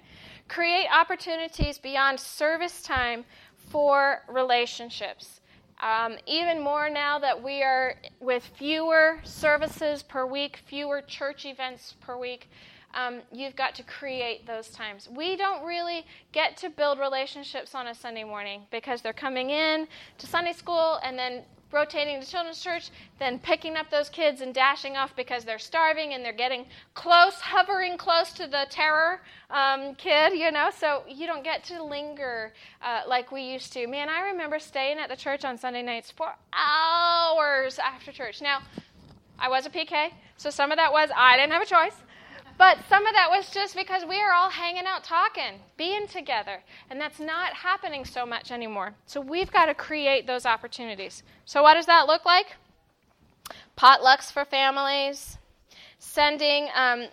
Create opportunities beyond service time for relationships. Um, even more now that we are with fewer services per week, fewer church events per week, um, you've got to create those times. We don't really get to build relationships on a Sunday morning because they're coming in to Sunday school and then rotating to children's church, then picking up those kids and dashing off because they're starving and they're getting close, hovering close to the terror um, kid, you know. So you don't get to linger uh, like we used to. Man, I remember staying at the church on Sunday nights for hours after church. Now, I was a PK, so some of that was I didn't have a choice. But some of that was just because we are all hanging out talking, being together. And that's not happening so much anymore. So we've got to create those opportunities. So, what does that look like? Potlucks for families, sending um,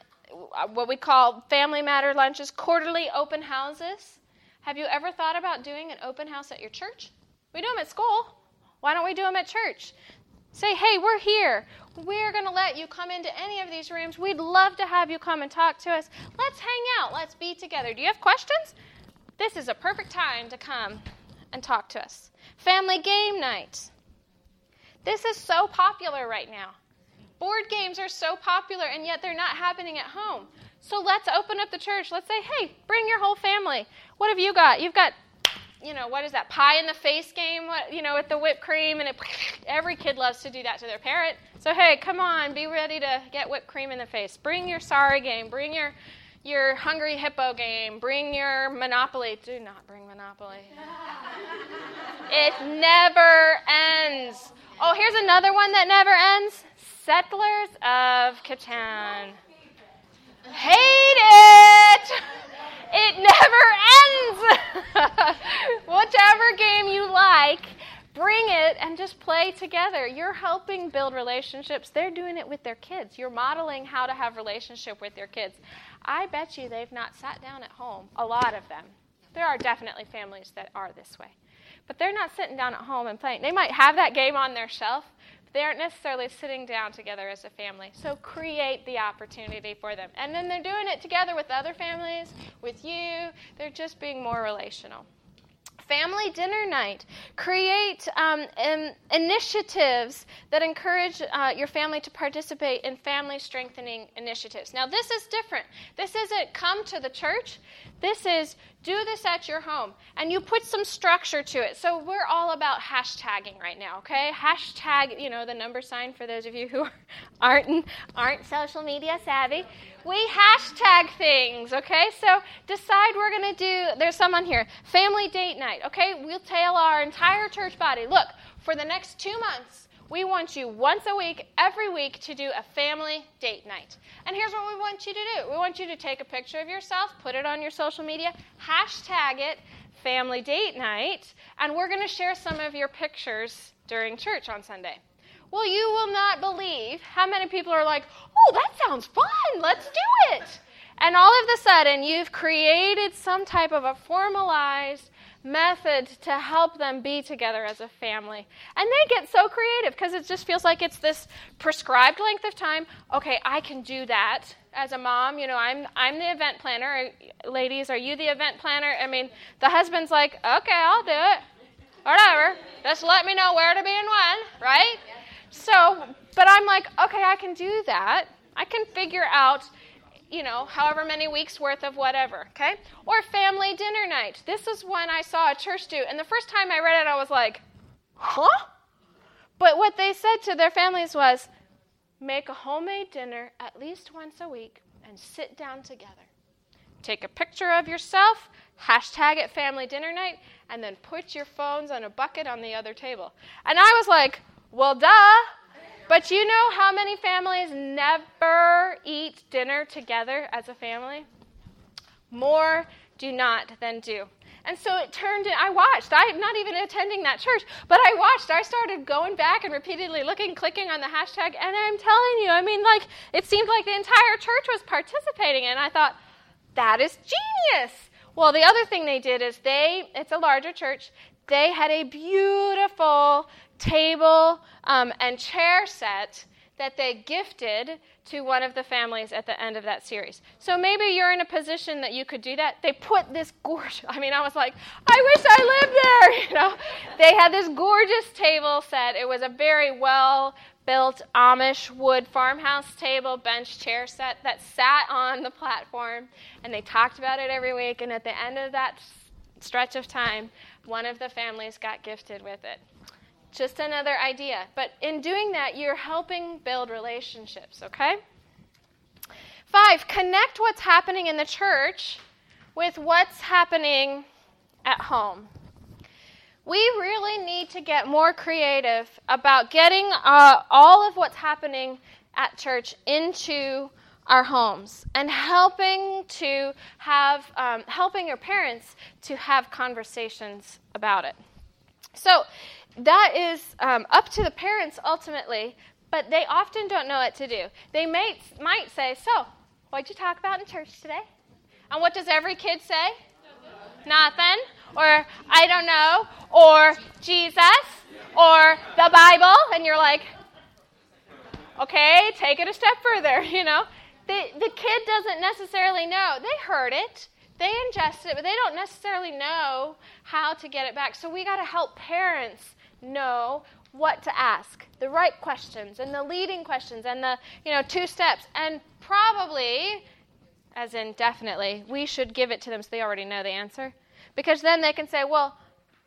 what we call family matter lunches, quarterly open houses. Have you ever thought about doing an open house at your church? We do them at school. Why don't we do them at church? Say, hey, we're here. We're going to let you come into any of these rooms. We'd love to have you come and talk to us. Let's hang out. Let's be together. Do you have questions? This is a perfect time to come and talk to us. Family game night. This is so popular right now. Board games are so popular, and yet they're not happening at home. So let's open up the church. Let's say, hey, bring your whole family. What have you got? You've got you know, what is that pie in the face game? What, you know, with the whipped cream, and it, every kid loves to do that to their parent. So hey, come on, be ready to get whipped cream in the face. Bring your sorry game. Bring your your hungry hippo game. Bring your Monopoly. Do not bring Monopoly. it never ends. Oh, here's another one that never ends. Settlers of Catan. Hate it. It never ends. Whichever game you like, bring it and just play together. You're helping build relationships. They're doing it with their kids. You're modeling how to have relationship with your kids. I bet you they've not sat down at home, a lot of them. There are definitely families that are this way. But they're not sitting down at home and playing. They might have that game on their shelf, they aren't necessarily sitting down together as a family. So create the opportunity for them. And then they're doing it together with other families, with you. They're just being more relational. Family dinner night. Create um, initiatives that encourage uh, your family to participate in family strengthening initiatives. Now, this is different. This isn't come to the church. This is do this at your home. And you put some structure to it. So, we're all about hashtagging right now, okay? Hashtag, you know, the number sign for those of you who aren't, aren't social media savvy we hashtag things, okay? So decide we're going to do, there's someone here, family date night, okay? We'll tell our entire church body, look, for the next two months, we want you once a week, every week, to do a family date night. And here's what we want you to do we want you to take a picture of yourself, put it on your social media, hashtag it family date night, and we're going to share some of your pictures during church on Sunday. Well, you will not believe how many people are like, oh, that sounds fun, let's do it. And all of a sudden, you've created some type of a formalized method to help them be together as a family. And they get so creative because it just feels like it's this prescribed length of time. Okay, I can do that as a mom. You know, I'm I'm the event planner. Ladies, are you the event planner? I mean, the husband's like, okay, I'll do it. Whatever. Just let me know where to be and when, right? So, but I'm like, okay, I can do that. I can figure out you know, however many weeks worth of whatever, okay? Or family dinner night. This is one I saw a church do, and the first time I read it, I was like, huh? But what they said to their families was, make a homemade dinner at least once a week and sit down together. Take a picture of yourself, hashtag it family dinner night, and then put your phones on a bucket on the other table. And I was like, well, duh. But you know how many families never eat dinner together as a family? More do not than do. And so it turned in, I watched. I'm not even attending that church, but I watched. I started going back and repeatedly looking, clicking on the hashtag, and I'm telling you, I mean, like, it seemed like the entire church was participating, and I thought, that is genius. Well, the other thing they did is they, it's a larger church, they had a beautiful table um, and chair set that they gifted to one of the families at the end of that series. So maybe you're in a position that you could do that. They put this gorgeous, I mean, I was like, I wish I lived there, you know. They had this gorgeous table set. It was a very well built Amish wood farmhouse table, bench, chair set that sat on the platform, and they talked about it every week. And at the end of that stretch of time, one of the families got gifted with it. Just another idea. But in doing that, you're helping build relationships, okay? Five, connect what's happening in the church with what's happening at home. We really need to get more creative about getting uh, all of what's happening at church into our homes and helping to have um, helping your parents to have conversations about it. So that is um, up to the parents ultimately but they often don't know what to do. They may, might say so what'd you talk about in church today? And what does every kid say? Nothing. Or i don't know. Or jesus. Or the bible. And you're like okay take it a step further you know the, the kid doesn't necessarily know. They heard it, they ingested it, but they don't necessarily know how to get it back. So we got to help parents know what to ask, the right questions, and the leading questions, and the you know two steps, and probably, as in definitely, we should give it to them so they already know the answer, because then they can say, well,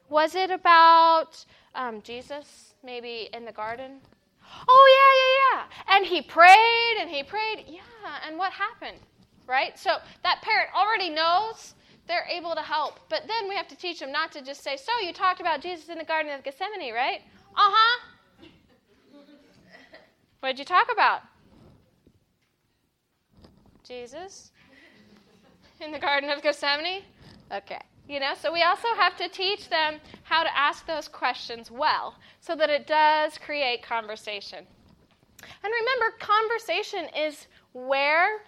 was it about um, Jesus maybe in the garden? Oh, yeah, yeah, yeah. And he prayed and he prayed. Yeah, and what happened? Right? So that parent already knows they're able to help. But then we have to teach them not to just say, So you talked about Jesus in the Garden of Gethsemane, right? Uh huh. What did you talk about? Jesus in the Garden of Gethsemane? Okay. You know, so we also have to teach them how to ask those questions well so that it does create conversation. And remember, conversation is where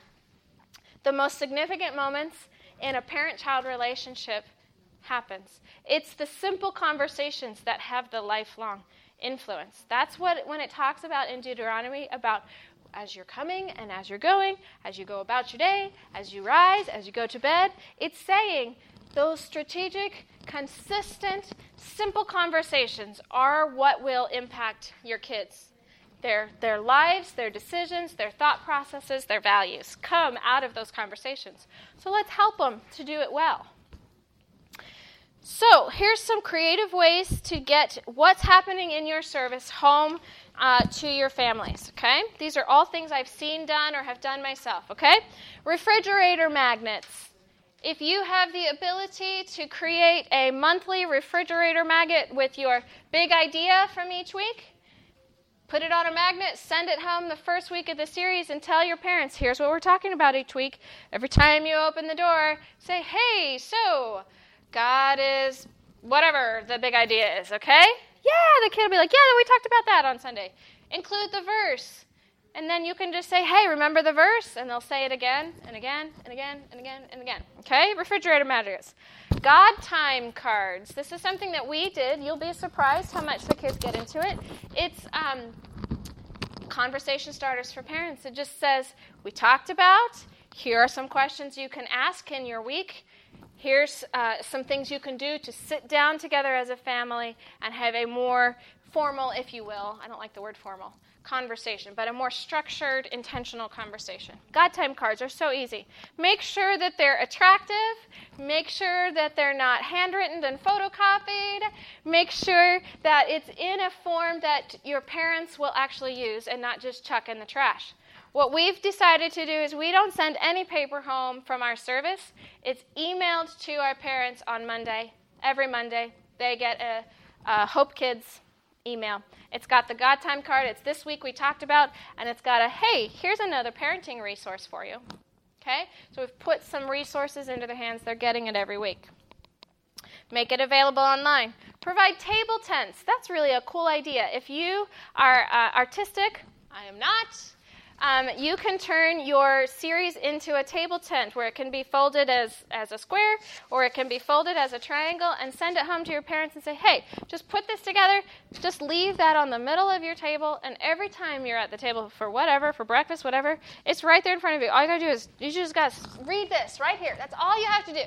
the most significant moments in a parent child relationship happens. It's the simple conversations that have the lifelong influence. That's what when it talks about in Deuteronomy about as you're coming and as you're going, as you go about your day, as you rise, as you go to bed, it's saying those strategic, consistent, simple conversations are what will impact your kids. Their, their lives, their decisions, their thought processes, their values come out of those conversations. So let's help them to do it well. So, here's some creative ways to get what's happening in your service home uh, to your families, okay? These are all things I've seen done or have done myself, okay? Refrigerator magnets. If you have the ability to create a monthly refrigerator magnet with your big idea from each week, put it on a magnet, send it home the first week of the series, and tell your parents, here's what we're talking about each week. Every time you open the door, say, hey, so God is whatever the big idea is, okay? Yeah, the kid will be like, yeah, we talked about that on Sunday. Include the verse. And then you can just say, hey, remember the verse? And they'll say it again and again and again and again and again. Okay? Refrigerator matters. God time cards. This is something that we did. You'll be surprised how much the kids get into it. It's um, conversation starters for parents. It just says, we talked about, here are some questions you can ask in your week. Here's uh, some things you can do to sit down together as a family and have a more formal, if you will, I don't like the word formal, conversation, but a more structured, intentional conversation. God time cards are so easy. Make sure that they're attractive. Make sure that they're not handwritten and photocopied. Make sure that it's in a form that your parents will actually use and not just chuck in the trash. What we've decided to do is we don't send any paper home from our service. It's emailed to our parents on Monday, every Monday. They get a, a Hope Kids email. It's got the God time card, it's this week we talked about, and it's got a hey, here's another parenting resource for you. Okay? So we've put some resources into their hands. They're getting it every week. Make it available online. Provide table tents. That's really a cool idea. If you are uh, artistic, I am not. Um, you can turn your series into a table tent where it can be folded as, as a square or it can be folded as a triangle and send it home to your parents and say, hey, just put this together, just leave that on the middle of your table, and every time you're at the table for whatever, for breakfast, whatever, it's right there in front of you. All you gotta do is, you just gotta read this right here. That's all you have to do.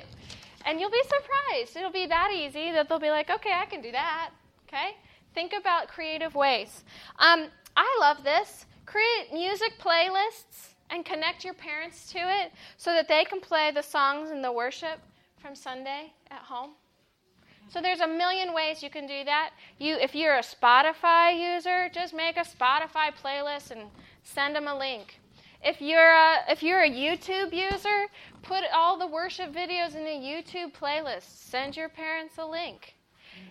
And you'll be surprised. It'll be that easy that they'll be like, okay, I can do that. Okay? Think about creative ways. Um, I love this. Create music playlists and connect your parents to it so that they can play the songs and the worship from Sunday at home. So there's a million ways you can do that. You, if you're a Spotify user, just make a Spotify playlist and send them a link. If you're a, if you're a YouTube user, put all the worship videos in a YouTube playlist. Send your parents a link.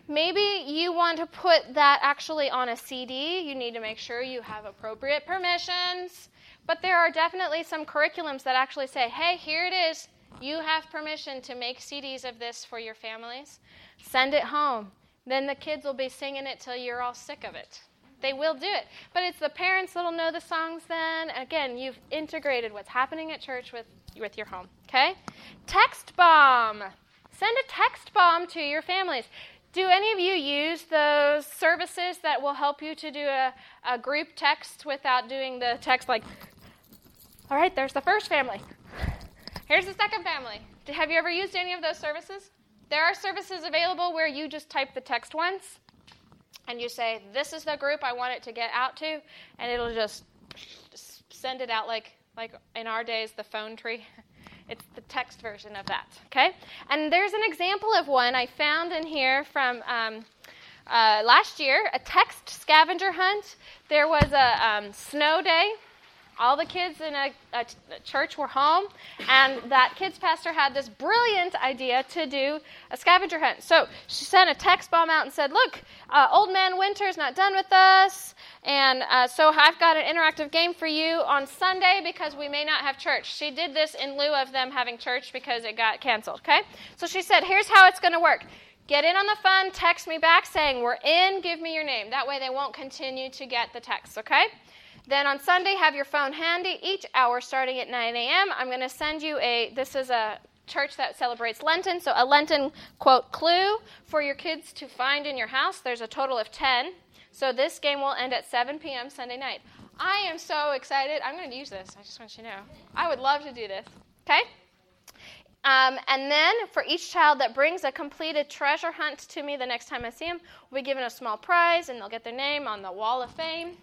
Maybe you want to put that actually on a CD. You need to make sure you have appropriate permissions. But there are definitely some curriculums that actually say, hey, here it is. You have permission to make CDs of this for your families. Send it home. Then the kids will be singing it till you're all sick of it. They will do it. But it's the parents that'll know the songs then. Again, you've integrated what's happening at church with, with your home. Okay? Text bomb. Send a text bomb to your families. Do any of you use those services that will help you to do a, a group text without doing the text like, all right, there's the first family. Here's the second family. Have you ever used any of those services? There are services available where you just type the text once and you say, This is the group I want it to get out to, and it'll just, send it out like, like in our days, the phone tree. It's the text version of that, okay? And there's an example of one I found in here from um, uh, last year a text scavenger hunt. There was a um, snow day. All the kids in a, a, church were home, and that kids pastor had this brilliant idea to do a scavenger hunt. So she sent a text bomb out and said, "Look, uh, Old Man Winter's not done with us. And uh, so I've got an interactive game for you on Sunday because we may not have church. She did this in lieu of them having church because it got canceled, okay? So she said, here's how it's going to work. Get in on the fun, text me back saying, we're in, give me your name. That way they won't continue to get the text, okay? Then on Sunday, have your phone handy. Each hour starting at 9 a.m., I'm going to send you a, this is a church that celebrates Lenten, so a Lenten, quote, clue for your kids to find in your house. There's a total of 10. So this game will end at 7 p.m. Sunday night. I am so excited. I'm going to use this. I just want you to know. I would love to do this. Okay? Um, and then for each child that brings a completed treasure hunt to me the next time I see them, we'll be given a small prize and they'll get their name on the wall of fame.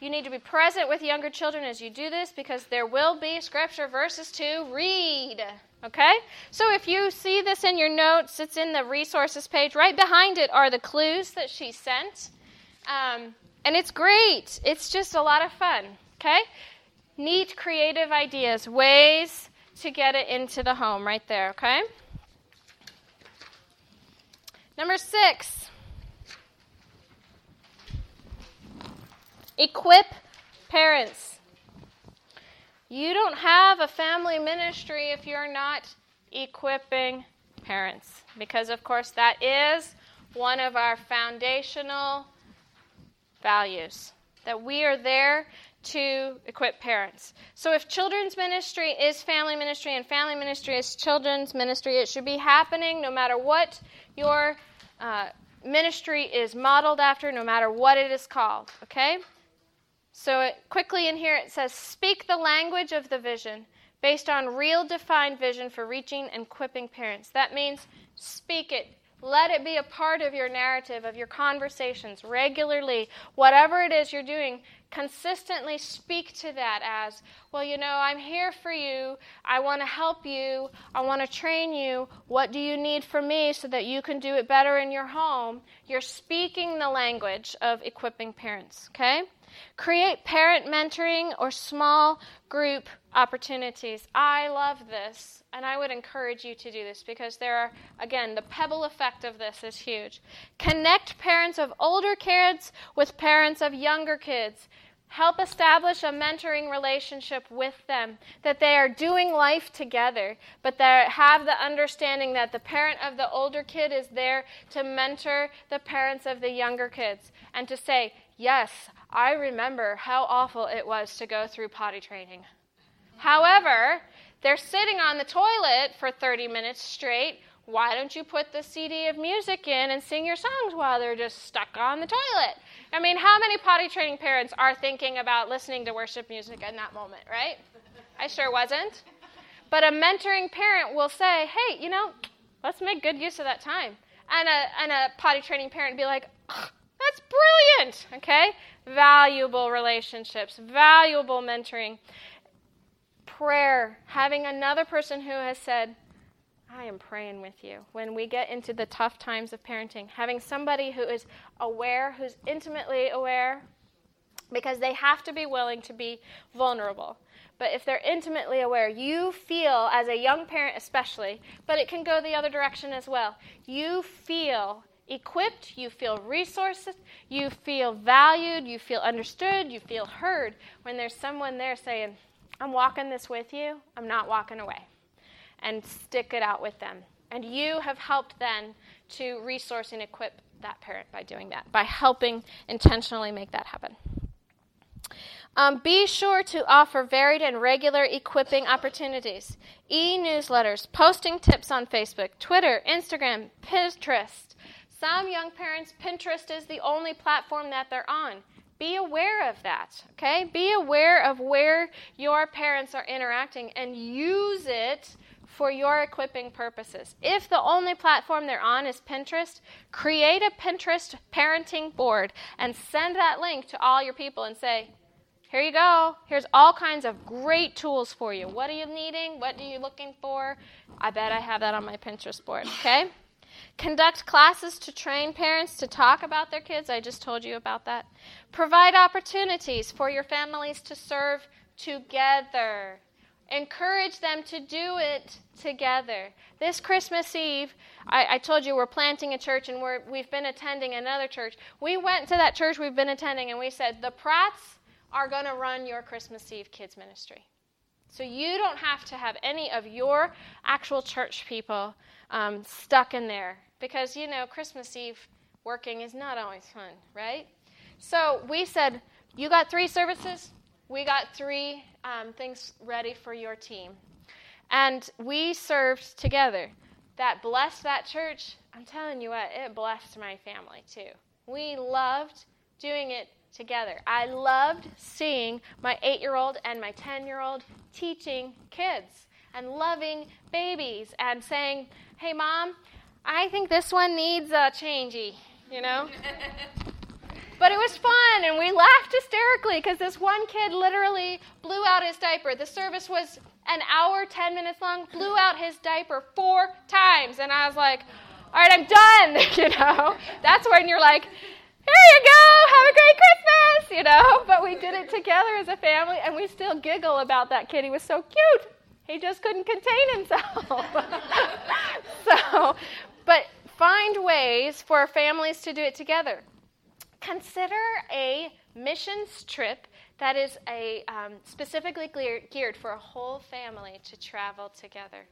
You need to be present with younger children as you do this because there will be scripture verses to read. Okay? So if you see this in your notes, it's in the resources page. Right behind it are the clues that she sent. Um, and it's great. It's just a lot of fun. Okay? Neat, creative ideas, ways to get it into the home right there. Okay? Number six equip parents. You don't have a family ministry if you're not equipping parents, because, of course, that is one of our foundational values. That we are there to equip parents. So if children's ministry is family ministry and family ministry is children's ministry, it should be happening no matter what your uh, ministry is modeled after, no matter what it is called. Okay? So it, quickly in here it says, speak the language of the vision based on real defined vision for reaching and equipping parents. That means speak it. Let it be a part of your narrative, of your conversations regularly. Whatever it is you're doing, consistently speak to that as, well, you know, I'm here for you. I want to help you. I want to train you. What do you need from me so that you can do it better in your home? You're speaking the language of equipping parents, okay? Create parent mentoring or small group opportunities. I love this, and I would encourage you to do this because there are, again, the pebble effect of this is huge. Connect parents of older kids with parents of younger kids. Help establish a mentoring relationship with them, that they are doing life together, but they have the understanding that the parent of the older kid is there to mentor the parents of the younger kids and to say, Yes, I remember how awful it was to go through potty training. However, they're sitting on the toilet for 30 minutes straight. Why don't you put the CD of music in and sing your songs while they're just stuck on the toilet? I mean, how many potty training parents are thinking about listening to worship music in that moment, right? I sure wasn't. But a mentoring parent will say, hey, you know, let's make good use of that time. And a, and a potty training parent be like, that's brilliant, okay? Valuable relationships, valuable mentoring. Prayer, having another person who has said, I am praying with you. When we get into the tough times of parenting, having somebody who is aware, who's intimately aware, because they have to be willing to be vulnerable. But if they're intimately aware, you feel, as a young parent especially, but it can go the other direction as well, you feel equipped, you feel resources, you feel valued, you feel understood, you feel heard when there's someone there saying, I'm walking this with you, I'm not walking away. And stick it out with them. And you have helped then to resource and equip that parent by doing that, by helping intentionally make that happen. Um, be sure to offer varied and regular equipping opportunities, e newsletters, posting tips on Facebook, Twitter, Instagram, Pinterest, some young parents, Pinterest is the only platform that they're on. Be aware of that, okay? Be aware of where your parents are interacting and use it for your equipping purposes. If the only platform they're on is Pinterest, create a Pinterest parenting board and send that link to all your people and say, here you go. Here's all kinds of great tools for you. What are you needing? What are you looking for? I bet I have that on my Pinterest board, okay? Conduct classes to train parents to talk about their kids. I just told you about that. Provide opportunities for your families to serve together. Encourage them to do it together. This Christmas Eve, I, I told you we're planting a church and we're, we've been attending another church. We went to that church we've been attending and we said, The Pratts are going to run your Christmas Eve kids ministry. So you don't have to have any of your actual church people um, stuck in there because, you know, Christmas Eve working is not always fun, right? So we said, You got three services, we got three um, things ready for your team. And we served together. That blessed that church. I'm telling you what, it blessed my family too. We loved doing it together. I loved seeing my eight year old and my 10 year old teaching kids and loving babies and saying, hey, mom, I think this one needs a changey, you know? but it was fun, and we laughed hysterically because this one kid literally blew out his diaper. The service was an hour, 10 minutes long, blew out his diaper four times. And I was like, all right, I'm done, you know? That's when you're like, here you go, have a great Christmas, you know? But we did it together as a family, and we still giggle about that kid. He was so cute. He just couldn't contain himself. so, but find ways for families to do it together. Consider a missions trip that is a um, specifically geared for a whole family to travel together.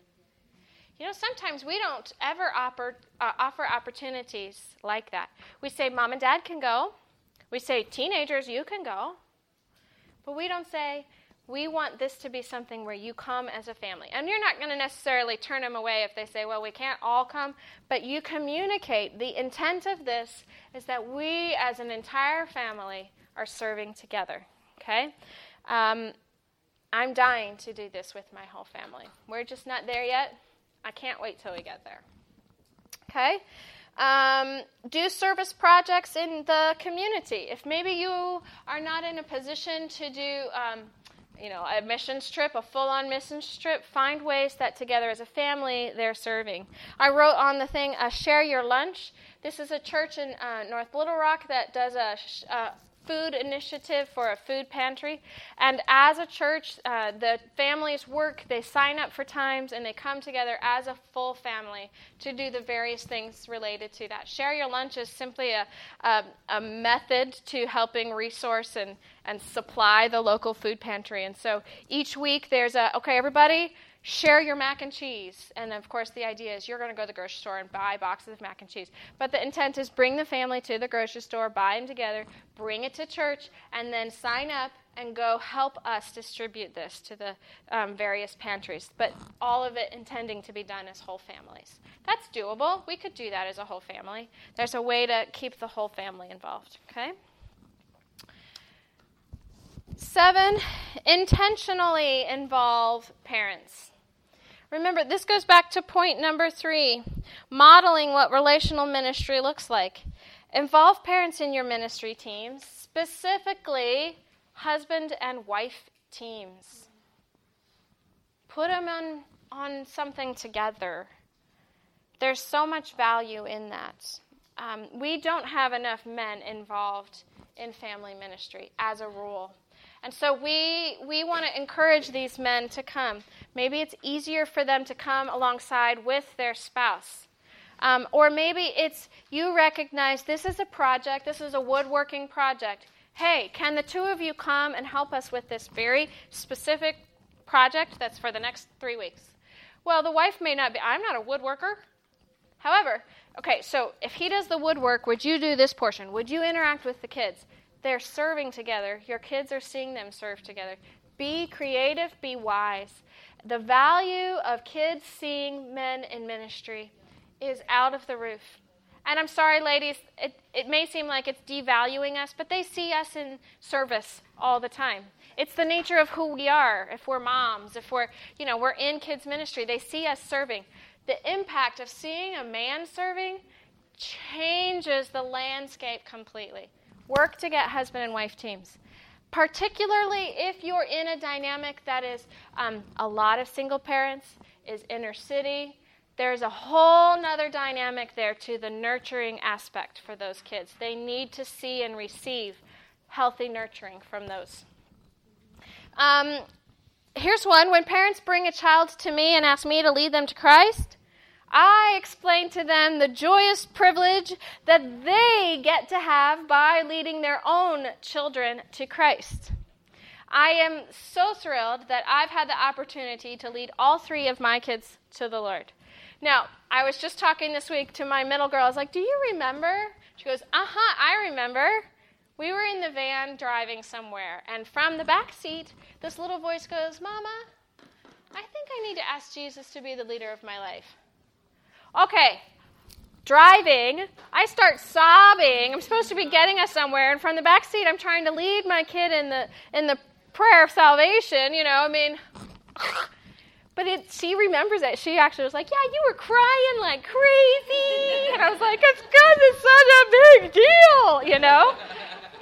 You know, sometimes we don't ever uh, offer opportunities like that. We say, Mom and Dad can go, We say, teenagers, you can go. But we don't say, we want this to be something where you come as a family. And you're not going to necessarily turn them away if they say, well, we can't all come, but you communicate. The intent of this is that we, as an entire family, are serving together. Okay? Um, I'm dying to do this with my whole family. We're just not there yet. I can't wait till we get there. Okay? Um, do service projects in the community. If maybe you are not in a position to do um, you know, a missions trip, a full on missions trip, find ways that together as a family they're serving. I wrote on the thing, uh, Share Your Lunch. This is a church in uh, North Little Rock that does a, uh, food initiative for a food pantry. And as a church, uh, the families work, they sign up for times, and they come together as a full family to do the various things related to that. Share Your Lunch is simply a, a, a method to helping resource and, and supply the local food pantry. And so each week there's a, okay, everybody, share your mac and cheese. And of course, the idea is you're going to go to the grocery store and buy boxes of mac and cheese. But the intent is bring the family to the grocery store, buy them together, bring it to church, and then sign up and go help us distribute this to the um, various pantries. But all of it intending to be done as whole families. That's doable. We could do that as a whole family. There's a way to keep the whole family involved. Okay? Seven, intentionally involve parents. Remember, this goes back to point number three modeling what relational ministry looks like. Involve parents in your ministry teams, specifically husband and wife teams. Put them on, on something together. There's so much value in that. Um, we don't have enough men involved in family ministry as a rule. And so we, we want to encourage these men to come. Maybe it's easier for them to come alongside with their spouse. Um, or maybe it's you recognize this is a project, this is a woodworking project. Hey, can the two of you come and help us with this very specific project that's for the next three weeks? Well, the wife may not be, I'm not a woodworker. However, okay, so if he does the woodwork, would you do this portion? Would you interact with the kids? They're serving together. Your kids are seeing them serve together. Be creative, be wise. The value of kids seeing men in ministry is out of the roof. And I'm sorry, ladies, it, it may seem like it's devaluing us, but they see us in service all the time. It's the nature of who we are. If we're moms, if we're, you know, we're in kids ministry, they see us serving. The impact of seeing a man serving changes the landscape completely. Work to get husband and wife teams. Particularly if you're in a dynamic that is um, a lot of single parents, is inner city. There's a whole nother dynamic there to the nurturing aspect for those kids. They need to see and receive healthy nurturing from those. Um, here's one when parents bring a child to me and ask me to lead them to Christ, I explain to them the joyous privilege that they get to have by leading their own children to Christ. I am so thrilled that I've had the opportunity to lead all three of my kids to the Lord. Now, I was just talking this week to my middle girl. I was like, Do you remember? She goes, Uh huh, I remember. We were in the van driving somewhere, and from the back seat, this little voice goes, Mama, I think I need to ask Jesus to be the leader of my life. Okay, driving, I start sobbing. I'm supposed to be getting us somewhere, and from the back seat, I'm trying to lead my kid in the in the prayer of salvation. You know, I mean, but it, she remembers it. She actually was like, "Yeah, you were crying like crazy," and I was like, "It's because it's such a big deal," you know.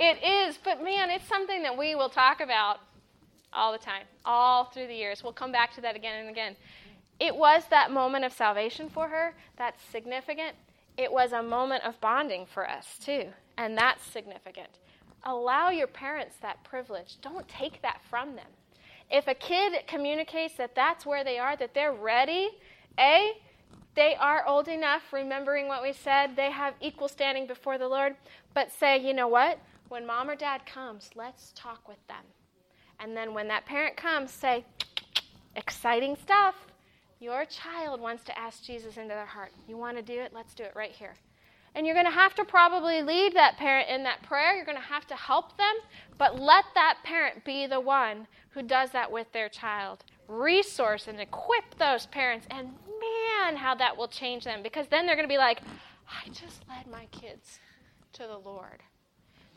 It is, but man, it's something that we will talk about all the time, all through the years. We'll come back to that again and again. It was that moment of salvation for her. That's significant. It was a moment of bonding for us, too. And that's significant. Allow your parents that privilege. Don't take that from them. If a kid communicates that that's where they are, that they're ready, A, they are old enough, remembering what we said, they have equal standing before the Lord, but say, you know what? When mom or dad comes, let's talk with them. And then when that parent comes, say, exciting stuff your child wants to ask Jesus into their heart. You want to do it? Let's do it right here. And you're going to have to probably lead that parent in that prayer. You're going to have to help them, but let that parent be the one who does that with their child. Resource and equip those parents, and man, how that will change them because then they're going to be like, I just led my kids to the Lord.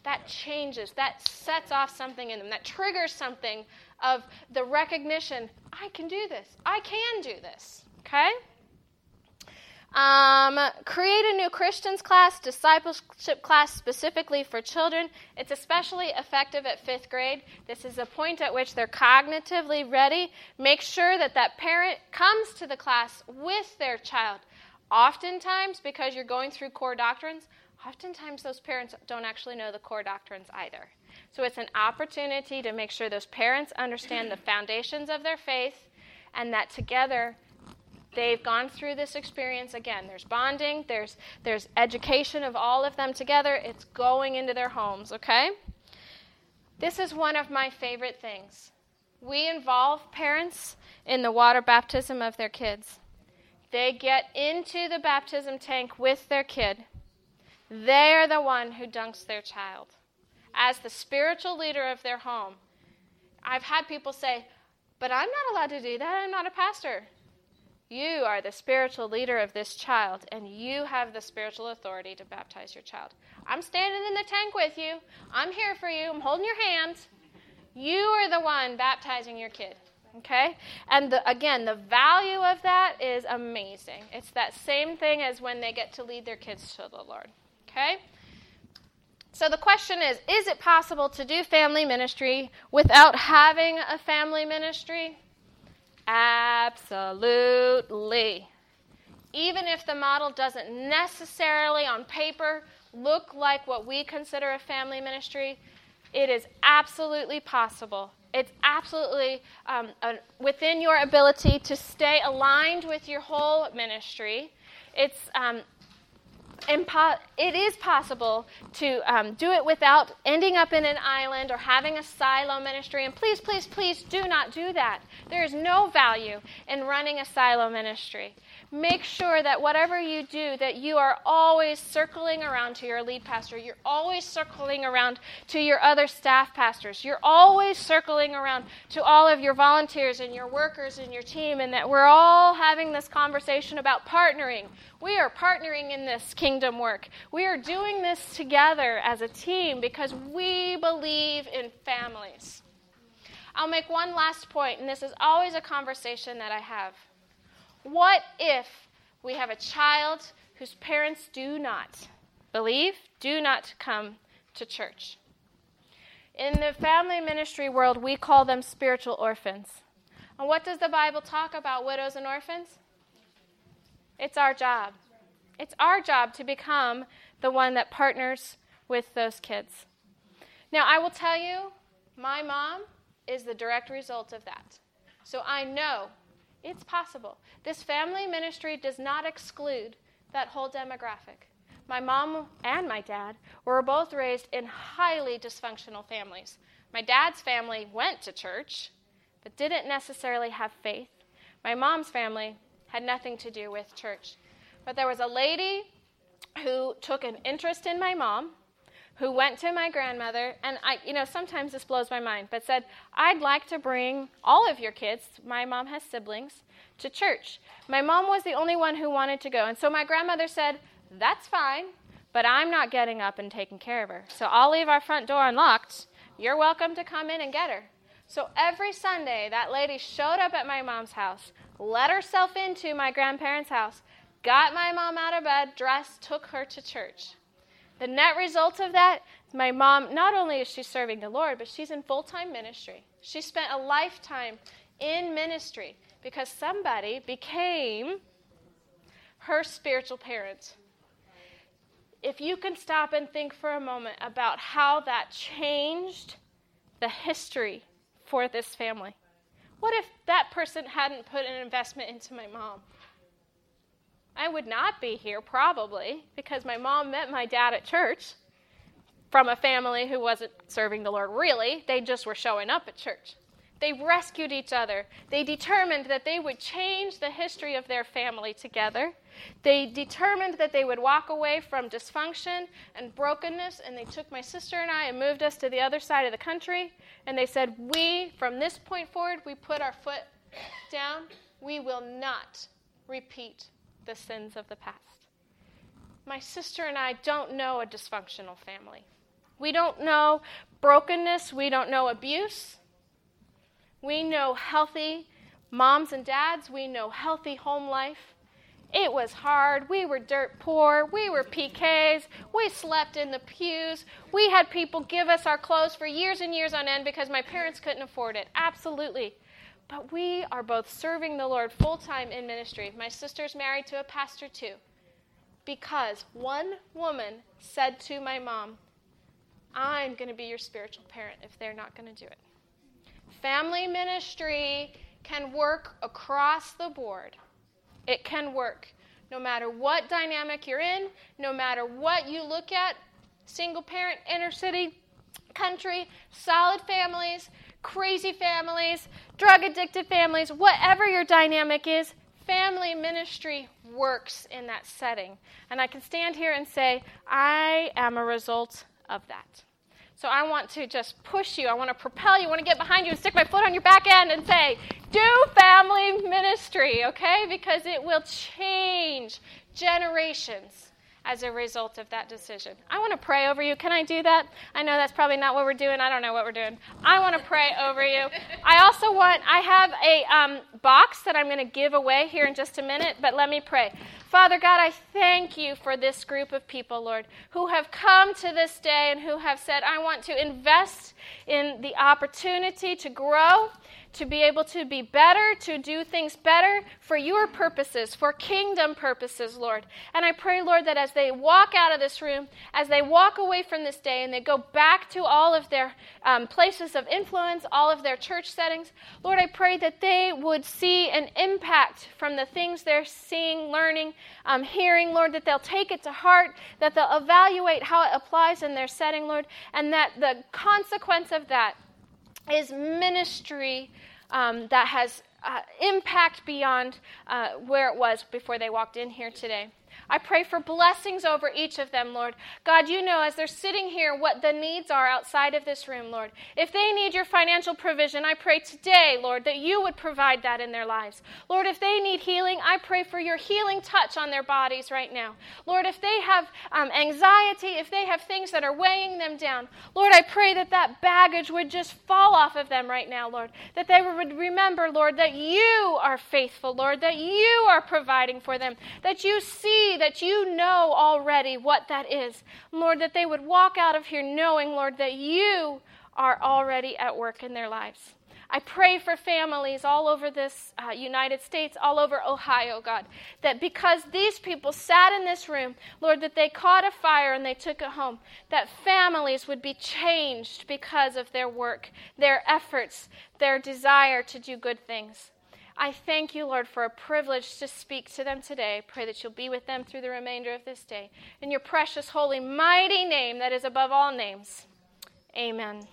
That changes, that sets off something in them, that triggers something of the recognition I can do this, I can do this. Okay? Um, create a new Christians class, discipleship class specifically for children. It's especially effective at fifth grade. This is a point at which they're cognitively ready. Make sure that that parent comes to the class with their child. Oftentimes, because you're going through core doctrines, oftentimes those parents don't actually know the core doctrines either. So it's an opportunity to make sure those parents understand the foundations of their faith and that together they've gone through this experience. Again there's bonding there's there's education of all of them together. It's going into their homes okay? This is one of my favorite things. We involve parents in the water baptism of their kids. They get into the baptism tank with their kid. They are the one who dunks their child as the spiritual leader of their home i've had people say but i'm not allowed to do that i'm not a pastor you are the spiritual leader of this child, and you have the spiritual authority to baptize your child. I'm standing in the tank with you. I'm here for you. I'm holding your hands. You are the one baptizing your kid. Okay? And the, again, the value of that is amazing. It's that same thing as when they get to lead their kids to the Lord. Okay? So the question is Is it possible to do family ministry without having a family ministry? Absolutely. Even if the model doesn't necessarily on paper look like what we consider a family ministry, it is absolutely possible. It's absolutely um, uh, within your ability to stay aligned with your whole ministry. It's um, impo- it is possible to um, do it without ending up in an island or having a silo ministry. And please, please, please do not do that. There is no value in running a silo ministry make sure that whatever you do that you are always circling around to your lead pastor. You're always circling around to your other staff pastors. You're always circling around to all of your volunteers and your workers and your team and that we're all having this conversation about partnering. We are partnering in this kingdom work. We are doing this together as a team because we believe in families. I'll make one last point, and this is always a conversation that I have. What if we have a child whose parents do not believe, do not come to church? In the family ministry world, we call them spiritual orphans. And what does the Bible talk about widows and orphans? It's our job. It's our job to become the one that partners with those kids. Now, I will tell you, my mom is the direct result of that. So I know it's possible. This family ministry does not exclude that whole demographic. My mom and my dad were both raised in highly dysfunctional families. My dad's family went to church, but didn't necessarily have faith. My mom's family had nothing to do with church. But there was a lady who took an interest in my mom who went to my grandmother, and I, you know, sometimes this blows my mind, but said, I'd like to bring all of your kids, my mom has siblings, to church. My mom was the only one who wanted to go. And so my grandmother said, That's fine, but I'm not getting up and taking care of her. So I'll leave our front door unlocked. You're welcome to come in and get her. So every Sunday, that lady showed up at my mom's house, let herself into my grandparents' house, got my mom out of bed, dressed, took her to church. The net result of that, my mom, not only is she serving the Lord, but she's in full time ministry. She spent a lifetime in ministry because somebody became her spiritual parent. If you can stop and think for a moment about how that changed the history for this family. What if that person hadn't put an investment into my mom? I would not be here probably because my mom met my dad at church from a family who wasn't serving the Lord really. They just were showing up at church. They rescued each other. They determined that they would change the history of their family together. They determined that they would walk away from dysfunction and brokenness, and they took my sister and I and moved us to the other side of the country. And they said, We, from this point forward, we put our foot down. We will not repeat the sins of the past. My sister and I don't know a dysfunctional family. We don't know brokenness. We don't know abuse. We know healthy moms and dads. We know healthy home life. It was hard. We were dirt poor. We were PKs. We slept in the pews. We had people give us our clothes for years and years on end because my parents couldn't afford it. Absolutely. But we are both serving the Lord full time in ministry. My sister's married to a pastor too. Because one woman said to my mom, I'm going to be your spiritual parent if they're not going to do it. Family ministry can work across the board. It can work no matter what dynamic you're in, no matter what you look at single parent, inner city, country, solid families, crazy families, drug addicted families, whatever your dynamic is, family ministry works in that setting. And I can stand here and say, I am a result of that. So I want to just push you. I want to propel you. I want to get behind you and stick my foot on your back end and say, do family ministry, okay? Because it will change generations as a result of that decision. I want to pray over you. Can I do that? I know that's probably not what we're doing. I don't know what we're doing. I want to pray over you. I also want, I have a um, box that I'm going to give away here in just a minute, but let me pray. Father God, I thank you for this group of people, Lord, who have come to this day and who have said, I want to invest in the opportunity to grow to be able to be better, to do things better for your purposes, for kingdom purposes, Lord. And I pray, Lord, that as they walk out of this room, as they walk away from this day and they go back to all of their um, places of influence, all of their church settings, Lord, I pray that they would see an impact from the things they're seeing, learning, um, hearing, Lord, that they'll take it to heart, that they'll evaluate how it applies in their setting, Lord, and that the consequence of that is ministry um, that has uh, impact beyond uh, where it was before they walked in here today. I pray for blessings over each of them, Lord. God, you know as they're sitting here what the needs are outside of this room, Lord. If they need your financial provision, I pray today, Lord, that you would provide that in their lives. Lord, if they need healing, I pray for your healing touch on their bodies right now. Lord, if they have um, anxiety, if they have things that are weighing them down, Lord, I pray that that baggage would just fall off of them right now, Lord. That they would remember, Lord, that you are faithful, Lord, that you are providing for them, that you see that you know already what that is. Lord, that they would walk out of here knowing, Lord, that you are already at work in their lives. I pray for families all over this uh, United States, all over Ohio, God, that because these people sat in this room, Lord, that they caught a fire and they took it home, that families would be changed because of their work, their efforts, their desire to do good things. I thank you, Lord, for a privilege to speak to them today. Pray that you'll be with them through the remainder of this day. In your precious, holy, mighty name that is above all names. Amen.